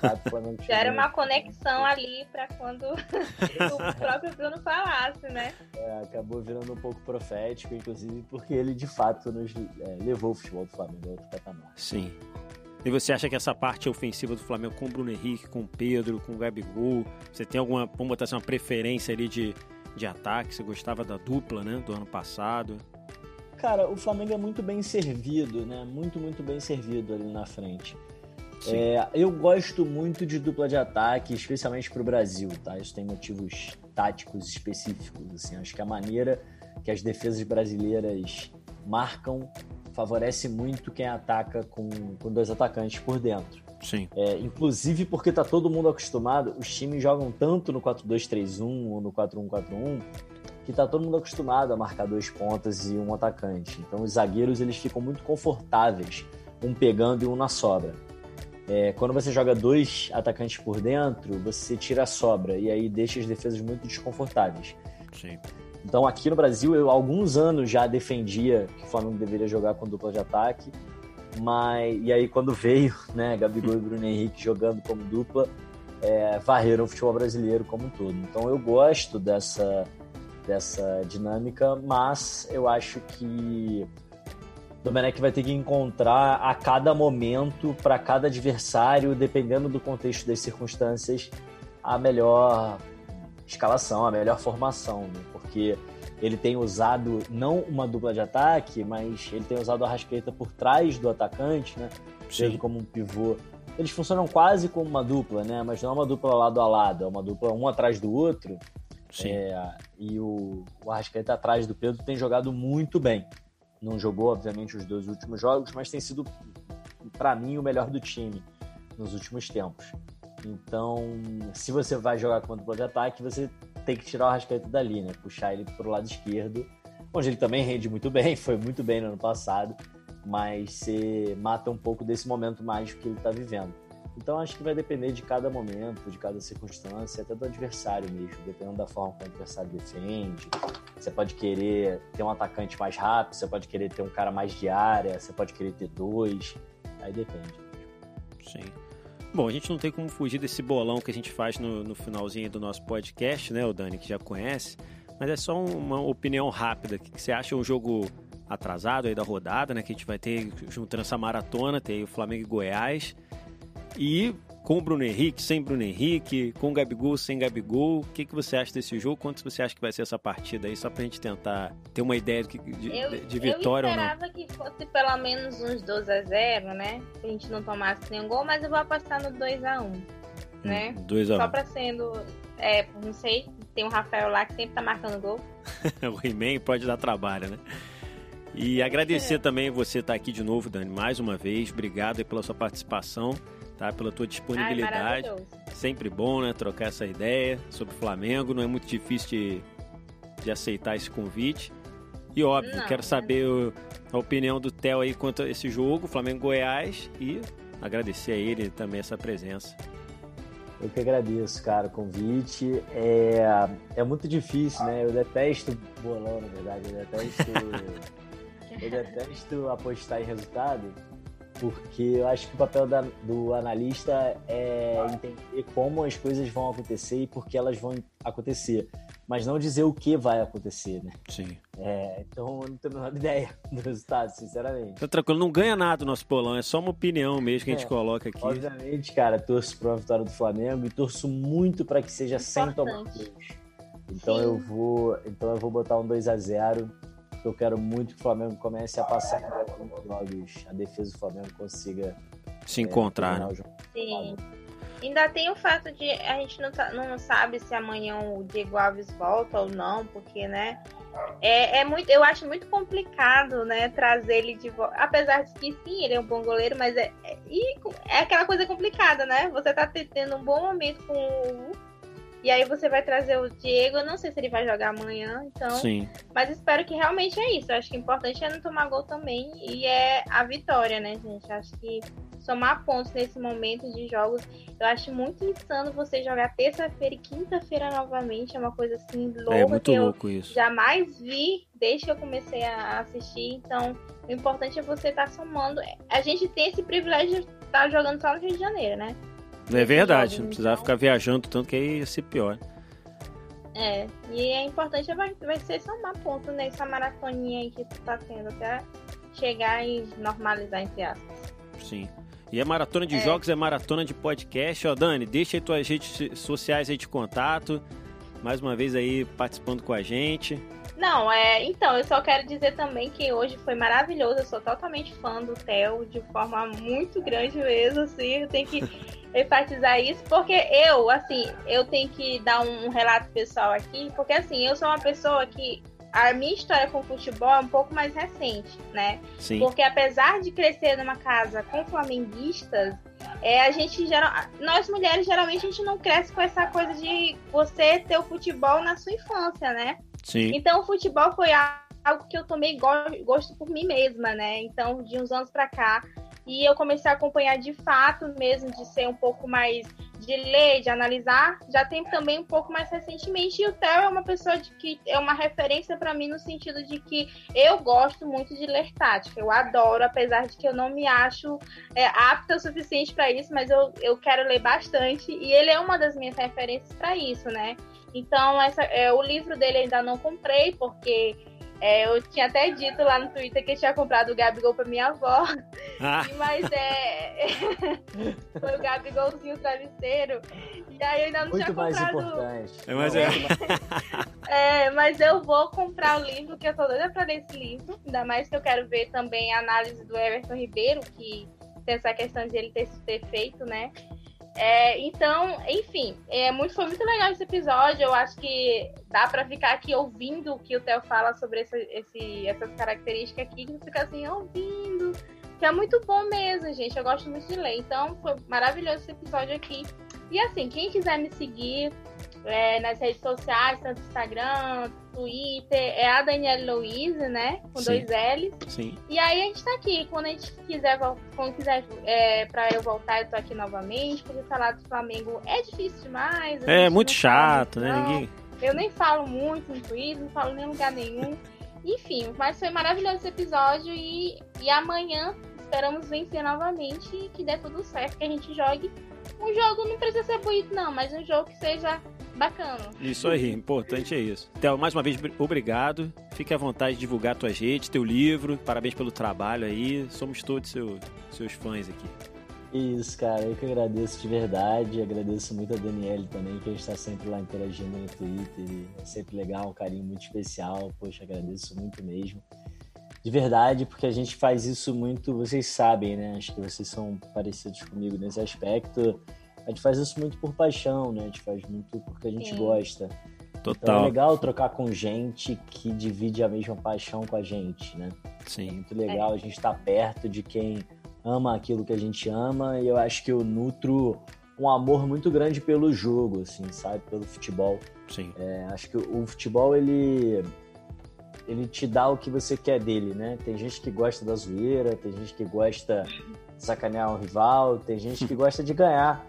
Fato, Já era uma conexão ali para quando o próprio Bruno falasse, né? É, acabou virando um pouco profético, inclusive porque ele de fato nos é, levou o futebol do Flamengo a outro patamar. Sim. E você acha que essa parte ofensiva do Flamengo com o Bruno Henrique, com o Pedro, com o Gabigol, você tem alguma, vamos botar assim, uma preferência ali de, de ataque? Você gostava da dupla, né, do ano passado? Cara, o Flamengo é muito bem servido, né? Muito, muito bem servido ali na frente. É, eu gosto muito de dupla de ataque, especialmente para o Brasil, tá? Isso tem motivos táticos específicos, assim. Acho que a maneira que as defesas brasileiras marcam favorece muito quem ataca com, com dois atacantes por dentro. Sim. É, inclusive porque tá todo mundo acostumado, os times jogam tanto no 4-2-3-1 ou no 4-1-4-1 que tá todo mundo acostumado a marcar dois pontas e um atacante. Então os zagueiros eles ficam muito confortáveis, um pegando e um na sobra. É, quando você joga dois atacantes por dentro, você tira a sobra e aí deixa as defesas muito desconfortáveis. Sim. Então aqui no Brasil eu há alguns anos já defendia que o Flamengo deveria jogar com dupla de ataque, mas e aí quando veio, né, Gabigol e Bruno Henrique jogando como dupla, é, varreram o futebol brasileiro como um todo. Então eu gosto dessa dessa dinâmica, mas eu acho que Domenech vai ter que encontrar a cada momento, para cada adversário, dependendo do contexto das circunstâncias, a melhor escalação, a melhor formação, né? porque ele tem usado não uma dupla de ataque, mas ele tem usado a rasqueta por trás do atacante, né? Seja como um pivô. Eles funcionam quase como uma dupla, né? Mas não é uma dupla lado a lado, é uma dupla um atrás do outro. Sim. É, e o, o Arrascaeta atrás do Pedro tem jogado muito bem. Não jogou, obviamente, os dois últimos jogos, mas tem sido, para mim, o melhor do time nos últimos tempos. Então, se você vai jogar com dupla de ataque, você tem que tirar o Arrascaeta dali, né? Puxar ele para o lado esquerdo, onde ele também rende muito bem, foi muito bem no ano passado, mas você mata um pouco desse momento mágico que ele está vivendo. Então acho que vai depender de cada momento, de cada circunstância, até do adversário mesmo, dependendo da forma que o adversário defende. Você pode querer ter um atacante mais rápido, você pode querer ter um cara mais de área, você pode querer ter dois. Aí depende. Sim. Bom, a gente não tem como fugir desse bolão que a gente faz no, no finalzinho do nosso podcast, né, o Dani, que já conhece. Mas é só uma opinião rápida. O que você acha um jogo atrasado aí da rodada, né? Que a gente vai ter juntando essa maratona, tem o Flamengo e Goiás. E com o Bruno Henrique, sem Bruno Henrique, com o Gabigol, sem Gabigol, o que, que você acha desse jogo? Quanto você acha que vai ser essa partida aí? Só pra gente tentar ter uma ideia de, de, eu, de vitória ou não. Eu esperava que fosse pelo menos uns 2 a 0 né? Pra gente não tomasse nenhum gol, mas eu vou apostar no 2 a 1 né? 2 a 1 Só pra sendo, é, não sei, tem um Rafael lá que sempre tá marcando gol. o He-Man pode dar trabalho, né? E agradecer é. também você estar tá aqui de novo, Dani, mais uma vez. Obrigado pela sua participação tá? Pela tua disponibilidade. Ai, Sempre bom, né? Trocar essa ideia sobre o Flamengo. Não é muito difícil de, de aceitar esse convite. E óbvio, não, quero saber o, a opinião do Theo aí quanto a esse jogo, Flamengo-Goiás, e agradecer a ele também essa presença. Eu que agradeço, cara, o convite. É, é muito difícil, né? Eu detesto bolão, na verdade. Eu detesto, eu detesto apostar em resultado porque eu acho que o papel da, do analista é entender como as coisas vão acontecer e por que elas vão acontecer, mas não dizer o que vai acontecer, né? Sim. É, então eu não tenho a menor ideia do resultado, sinceramente. Tá tranquilo, não ganha nada o nosso polão, é só uma opinião mesmo que a gente é, coloca aqui. Obviamente, cara, torço para a vitória do Flamengo e torço muito para que seja sem tomar Então Sim. eu vou, então eu vou botar um 2 a 0 eu quero muito que o Flamengo comece a passar em jogos, a defesa do Flamengo consiga se encontrar. É, Sim. Ainda tem o fato de a gente não, tá, não sabe se amanhã o Diego Alves volta ou não, porque, né? É, é muito, eu acho muito complicado, né, trazer ele de volta. Apesar de que sim, ele é um bom goleiro, mas é, é, é aquela coisa complicada, né? Você tá tendo um bom momento com o e aí você vai trazer o Diego, eu não sei se ele vai jogar amanhã, então. Sim. Mas espero que realmente é isso. Eu acho que o importante é não tomar gol também. E é a vitória, né, gente? Acho que somar pontos nesse momento de jogos. Eu acho muito insano você jogar terça-feira e quinta-feira novamente. É uma coisa assim louca é muito louco eu isso. jamais vi desde que eu comecei a assistir. Então, o importante é você estar tá somando. A gente tem esse privilégio de estar tá jogando só no Rio de Janeiro, né? É verdade, não precisava ficar viajando tanto que aí ia ser pior. É, e é importante vai, vai ser somar ponto nessa maratoninha aí que tu tá tendo até chegar e normalizar, entre aspas. Sim. E a maratona de é. jogos é maratona de podcast. Ó, Dani, deixa aí tuas redes sociais aí de contato. Mais uma vez aí participando com a gente. Não, é. Então, eu só quero dizer também que hoje foi maravilhoso. Eu sou totalmente fã do Theo, de forma muito grande mesmo, assim. Eu tenho que enfatizar isso, porque eu, assim, eu tenho que dar um relato pessoal aqui, porque assim, eu sou uma pessoa que a minha história com o futebol é um pouco mais recente, né? Sim. Porque apesar de crescer numa casa com flamenguistas, é, a gente geral, nós mulheres geralmente a gente não cresce com essa coisa de você ter o futebol na sua infância, né? Sim. Então o futebol foi algo que eu tomei gosto por mim mesma, né? Então de uns anos para cá e eu comecei a acompanhar de fato mesmo, de ser um pouco mais de ler, de analisar, já tem também um pouco mais recentemente. E o Theo é uma pessoa de que é uma referência para mim no sentido de que eu gosto muito de ler tática. Eu adoro, apesar de que eu não me acho é, apta o suficiente para isso, mas eu, eu quero ler bastante. E ele é uma das minhas referências para isso, né? Então, essa, é, o livro dele ainda não comprei, porque é, eu tinha até dito lá no Twitter que eu tinha comprado o Gabigol pra minha avó. Ah. Mas é. foi o Gabigolzinho travesseiro. E aí eu ainda não Muito tinha comprado. Mais importante. É, mas, é... é, mas eu vou comprar o livro, que eu tô doida pra ler esse livro. Ainda mais que eu quero ver também a análise do Everton Ribeiro, que tem essa questão de ele ter, ter feito, né? É, então, enfim, é muito, foi muito legal esse episódio. Eu acho que dá para ficar aqui ouvindo o que o Theo fala sobre esse, essas características aqui, que fica assim, ouvindo. Que é muito bom mesmo, gente. Eu gosto muito de ler. Então, foi maravilhoso esse episódio aqui. E assim, quem quiser me seguir é, nas redes sociais, tanto Instagram, Twitter, é a Daniela Louise, né? Com Sim. dois L's. Sim. E aí a gente tá aqui. Quando a gente quiser, quando quiser é, pra eu voltar, eu tô aqui novamente, porque falar do Flamengo é difícil demais. É muito chato, né? Ninguém... Eu nem falo muito no Twitter, não falo em lugar nenhum. Enfim, mas foi maravilhoso esse episódio e, e amanhã esperamos vencer novamente e que dê tudo certo, que a gente jogue um jogo, não precisa ser bonito não, mas um jogo que seja bacana. Isso aí, importante é isso. Theo, mais uma vez, obrigado. Fique à vontade de divulgar tua rede, teu livro. Parabéns pelo trabalho aí. Somos todos seu, seus fãs aqui. Isso, cara, eu que agradeço de verdade. Agradeço muito a Daniele também, que a gente está sempre lá interagindo no Twitter. É sempre legal, um carinho muito especial. Poxa, agradeço muito mesmo. De verdade, porque a gente faz isso muito, vocês sabem, né? Acho que vocês são parecidos comigo nesse aspecto a gente faz isso muito por paixão, né? A gente faz muito porque a gente Sim. gosta. Total. Então é legal trocar com gente que divide a mesma paixão com a gente, né? Sim. É muito legal é. a gente estar tá perto de quem ama aquilo que a gente ama e eu acho que eu nutro um amor muito grande pelo jogo, assim, sabe? Pelo futebol. Sim. É, acho que o futebol, ele ele te dá o que você quer dele, né? Tem gente que gosta da zoeira, tem gente que gosta de sacanear um rival, tem gente que gosta de ganhar.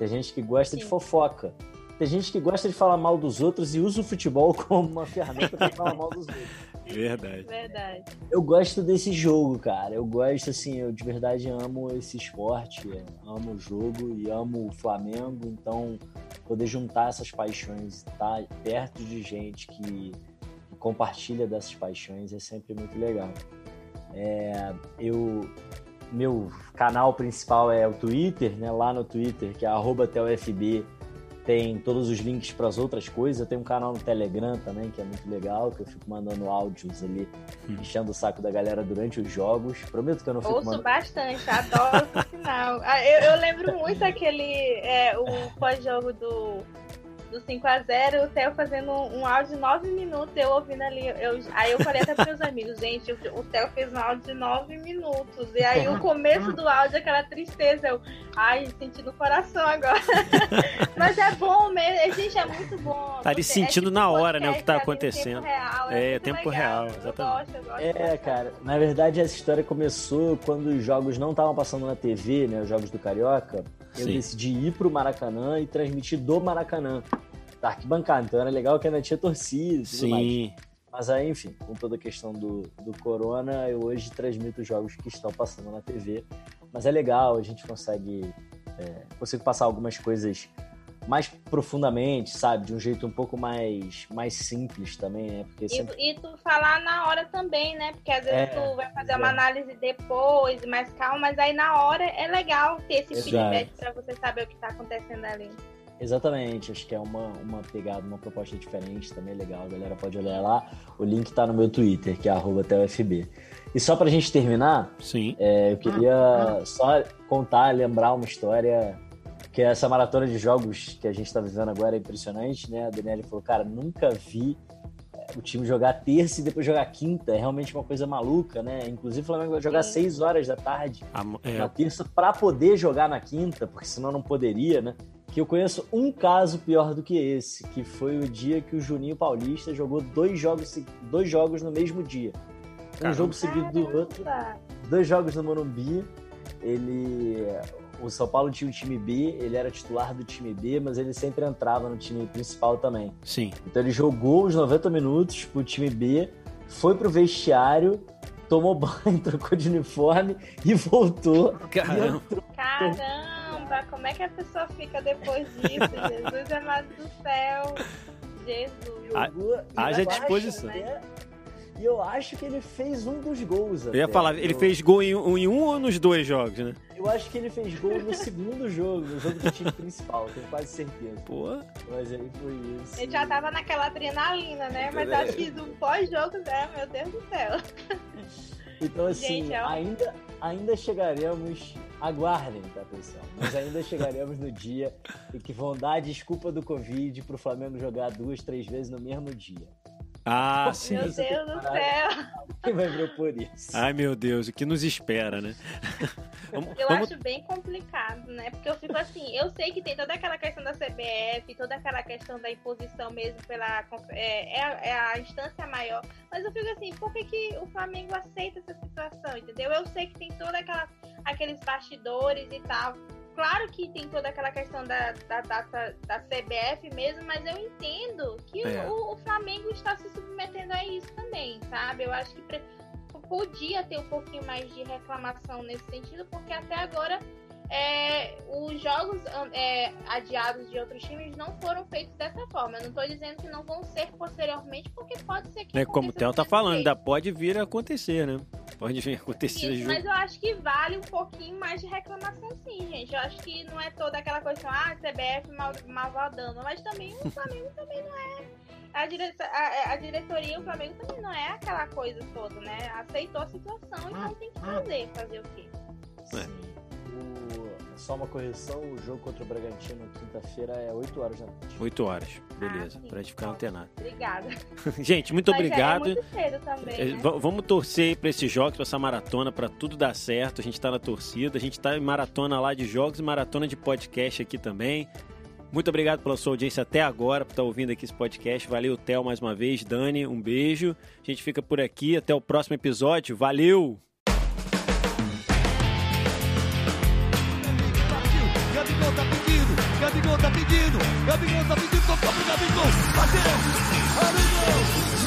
Tem gente que gosta Sim. de fofoca. Tem gente que gosta de falar mal dos outros e usa o futebol como uma ferramenta para falar mal dos outros. Verdade. Verdade. Eu gosto desse jogo, cara. Eu gosto, assim, eu de verdade amo esse esporte, amo o jogo e amo o Flamengo. Então, poder juntar essas paixões, estar tá perto de gente que, que compartilha dessas paixões é sempre muito legal. É, eu meu canal principal é o Twitter, né? Lá no Twitter, que é @telfb, tem todos os links para as outras coisas. Eu tenho um canal no Telegram também, que é muito legal, que eu fico mandando áudios ali, hum. enchendo o saco da galera durante os jogos. Prometo que eu não fico Ouço mandando... bastante, adoro o sinal. Ah, eu, eu, lembro muito aquele, é, o pós-jogo do do 5x0, o Theo fazendo um, áudio de 9 minutos, eu ouvindo ali. Eu, aí eu falei até para meus amigos, gente, o, Theo fez um áudio de 9 minutos. E aí o começo do áudio, aquela tristeza, eu, ai, senti no coração agora. Mas é bom mesmo, gente, é muito bom. Tá ali sentindo é, tipo, na hora, né, o que tá acontecendo. Tempo real, é, é tempo real, exatamente. Eu gosto, eu gosto é, cara, na verdade essa história começou quando os jogos não estavam passando na TV, né, os jogos do Carioca. Eu Sim. decidi ir pro Maracanã e transmitir do Maracanã da arquibancada. Então era legal que ainda tinha torcida e tudo Sim. mais. Mas aí, enfim, com toda a questão do, do corona, eu hoje transmito os jogos que estão passando na TV. Mas é legal, a gente consegue, é, consigo passar algumas coisas mais profundamente, sabe? De um jeito um pouco mais, mais simples também, né? Porque sempre... e, e tu falar na hora também, né? Porque às vezes é, tu vai fazer uma análise depois, mais calma, mas aí na hora é legal ter esse Exato. feedback para você saber o que está acontecendo ali. Exatamente, acho que é uma, uma pegada, uma proposta diferente, também legal, a galera pode olhar lá. O link tá no meu Twitter, que é TLFB. E só pra gente terminar, Sim. É, eu queria só contar, lembrar uma história, que essa maratona de jogos que a gente tá vivendo agora é impressionante, né? A Daniela falou, cara, nunca vi é, o time jogar terça e depois jogar quinta. É realmente uma coisa maluca, né? Inclusive o Flamengo vai jogar Sim. 6 horas da tarde é. na terça para poder jogar na quinta, porque senão não poderia, né? que eu conheço um caso pior do que esse, que foi o dia que o Juninho Paulista jogou dois jogos, dois jogos no mesmo dia. Um Caramba. jogo seguido do outro, dois jogos no Morumbi. Ele. O São Paulo tinha o time B, ele era titular do time B, mas ele sempre entrava no time principal também. Sim. Então ele jogou os 90 minutos pro time B, foi pro vestiário, tomou banho, trocou de uniforme e voltou. Caramba! E entrou... Caramba! como é que a pessoa fica depois disso? Jesus amado do céu. Jesus. Haja disposição. Né? E eu acho que ele fez um dos gols. Eu ia falar, ele fez gol em, em, um ou nos dois jogos, né? Eu acho que ele fez gol no segundo jogo, no jogo do time principal, tenho quase certeza. Pô. Mas aí foi isso. Ele já tava naquela adrenalina, né? Mas é. acho que do pós-jogo, né? Meu Deus do céu. Então, assim, Gente, é ainda, ainda chegaremos. Aguardem, tá, pessoal? Mas ainda chegaremos no dia em que vão dar a desculpa do Covid pro Flamengo jogar duas, três vezes no mesmo dia. Ah, sim. Meu Deus do céu. Quem vai propor isso? Ai, meu Deus, o que nos espera, né? vamos, eu vamos... acho bem complicado, né? Porque eu fico assim, eu sei que tem toda aquela questão da CBF, toda aquela questão da imposição mesmo pela. É, é, a, é a instância maior. Mas eu fico assim, por que, que o Flamengo aceita essa situação, entendeu? Eu sei que tem toda aquela aqueles bastidores e tal claro que tem toda aquela questão da, da data da, CBF mesmo, mas eu entendo que é. o, o, Flamengo está se submetendo a isso também, sabe? Eu acho que podia ter um pouquinho mais de reclamação nesse sentido, porque até agora é, os jogos é, adiados de outros times não foram feitos dessa forma. Eu não estou dizendo que não vão ser posteriormente, porque pode ser que. É como o Theo tá falando, ainda pode vir a acontecer, né? Pode vir acontecer. Isso, mas eu acho que vale um pouquinho mais de reclamação, sim, gente. Eu acho que não é toda aquela coisa, ah, CBF mal, malvadando, mas também o Flamengo também não é. A, dire... a, a diretoria, o Flamengo também não é aquela coisa toda, né? Aceitou a situação, então tem que fazer. Fazer o quê? É só uma correção, o jogo contra o Bragantino quinta-feira é 8 horas da noite. 8 horas, beleza, ah, pra gente ficar antenado. Obrigada. gente, muito Mas obrigado. É muito cedo também, é, né? Vamos torcer pra esses jogos, pra essa maratona, pra tudo dar certo. A gente tá na torcida, a gente tá em maratona lá de jogos e maratona de podcast aqui também. Muito obrigado pela sua audiência até agora, por estar ouvindo aqui esse podcast. Valeu, Theo, mais uma vez. Dani, um beijo. A gente fica por aqui. Até o próximo episódio. Valeu! Gabigol tá pedindo, Gabigol tá pedindo, tocou pro Gabigol, bateu, Gabigol!